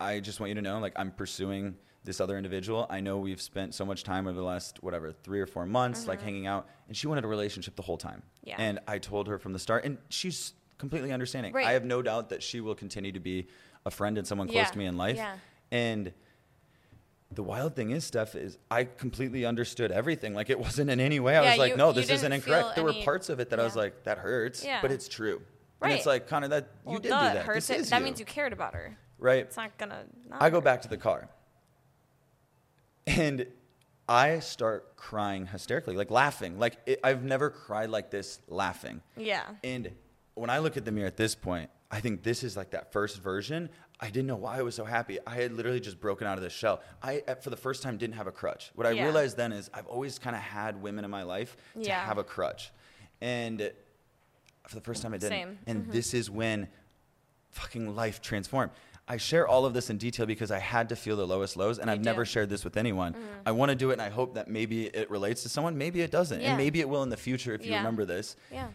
I just want you to know, like, I'm pursuing this other individual. I know we've spent so much time over the last whatever three or four months, like hanging out, and she wanted a relationship the whole time. Mm-hmm. Yeah. And I told her from the start, and she's completely understanding. Right. I have no doubt that she will continue to be a friend and someone close Yeah. to me in life. Yeah. And the wild thing is, Steph, is I completely understood everything. Like it wasn't in any way. I Yeah, was like, you- no, you this isn't incorrect. There were parts of it that I was like, that hurts, Yeah. but it's true. And it's Right. like, Connor, that you did duh, do it that. hurts This it- is that you. means you cared about her. right? It's not gonna. Not I go back to the car, and I start crying hysterically, like laughing. Like it, I've never cried like this, laughing. Yeah. And when I look at the mirror at this point, I think this is like that first version. I didn't know why I was so happy. I had literally just broken out of the shell. I, for the first time, didn't have a crutch. What I Yeah. realized then is I've always kind of had women in my life to Yeah. have a crutch. And for the first time, I didn't. Same. And Mhm. this is when fucking life transformed. I share all of this in detail because I had to feel the lowest lows, and You I've never shared this with anyone. I want to do it, and I hope that maybe it relates to someone. Maybe it doesn't, Yeah. and maybe it will in the future if you remember this. Yeah.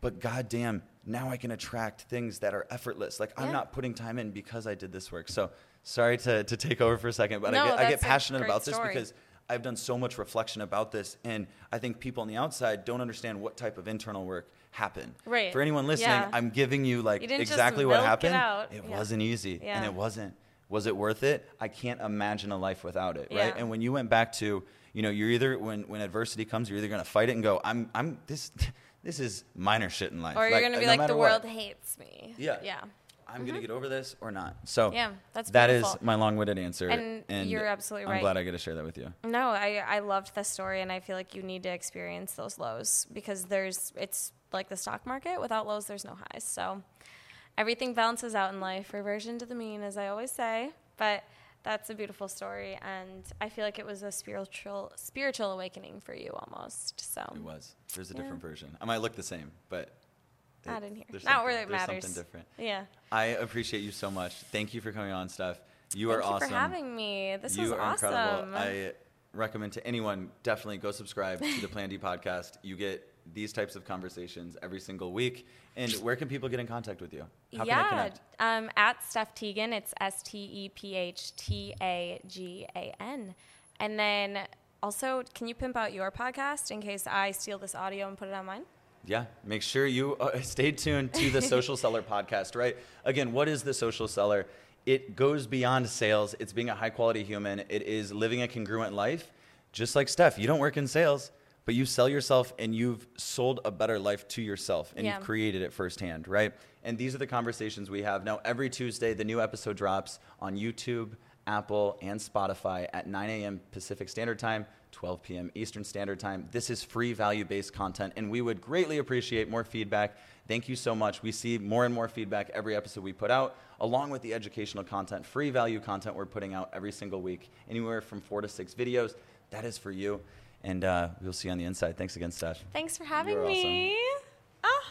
But goddamn, now I can attract things that are effortless. Like I'm not putting time in because I did this work. So sorry to, to take over for a second, but No, I get, I get passionate about this because I've done so much reflection about this, and I think people on the outside don't understand what type of internal work happened. Right. For anyone listening, Yeah. I'm giving you like You exactly what it happened. out. It Yeah. wasn't easy, and it wasn't. Was it worth it? I can't imagine a life without it, right? Yeah. And when you went back to, you know, you're either when when adversity comes, you're either gonna fight it and go, I'm I'm this this is minor shit in life. Or you're Like, gonna be no like, the what, world hates me. Yeah. Yeah. I'm gonna mm-hmm. get over this or not. So Yeah, that's that is my long-winded answer. And you're absolutely right. I'm glad I get to share that with you. No, I, I loved the story, and I feel like you need to experience those lows because there's it's like the stock market. Without lows, there's no highs. So everything balances out in life. Reversion to the mean, as I always say. But that's a beautiful story, and I feel like it was a spiritual spiritual awakening for you almost. So It was. There's a Yeah. different version. I might look the same, but not it- in here. Not where it there's matters. Something different. Yeah. I appreciate you so much. Thank you for coming on, Steph. You Thank are you awesome. for having me. This you was are awesome. incredible. I recommend to anyone definitely go subscribe to the Plan D podcast. You get these types of conversations every single week. And where can people get in contact with you? How yeah, um, at Steph Teagan, it's S T E P H T A G A N. And then also, can you pimp out your podcast in case I steal this audio and put it on mine? Yeah, make sure you uh, stay tuned to the Social Seller podcast, right? Again, what is the Social Seller? It goes beyond sales. It's being a high quality human. It is living a congruent life. Just like Steph, you don't work in sales, but you sell yourself and you've sold a better life to yourself and Yeah. you've created it firsthand, right? And these are the conversations we have. Now, every Tuesday, the new episode drops on YouTube, Apple, and Spotify at 9 a.m. Pacific Standard Time, 12 p.m. Eastern Standard Time. This is free value based content, and we would greatly appreciate more feedback. Thank you so much. We see more and more feedback every episode we put out, along with the educational content, free value content we're putting out every single week, anywhere from four to six videos. That is for you and uh, we'll see you on the inside. Thanks again, Stash. Thanks for having You're me. Awesome. Ah.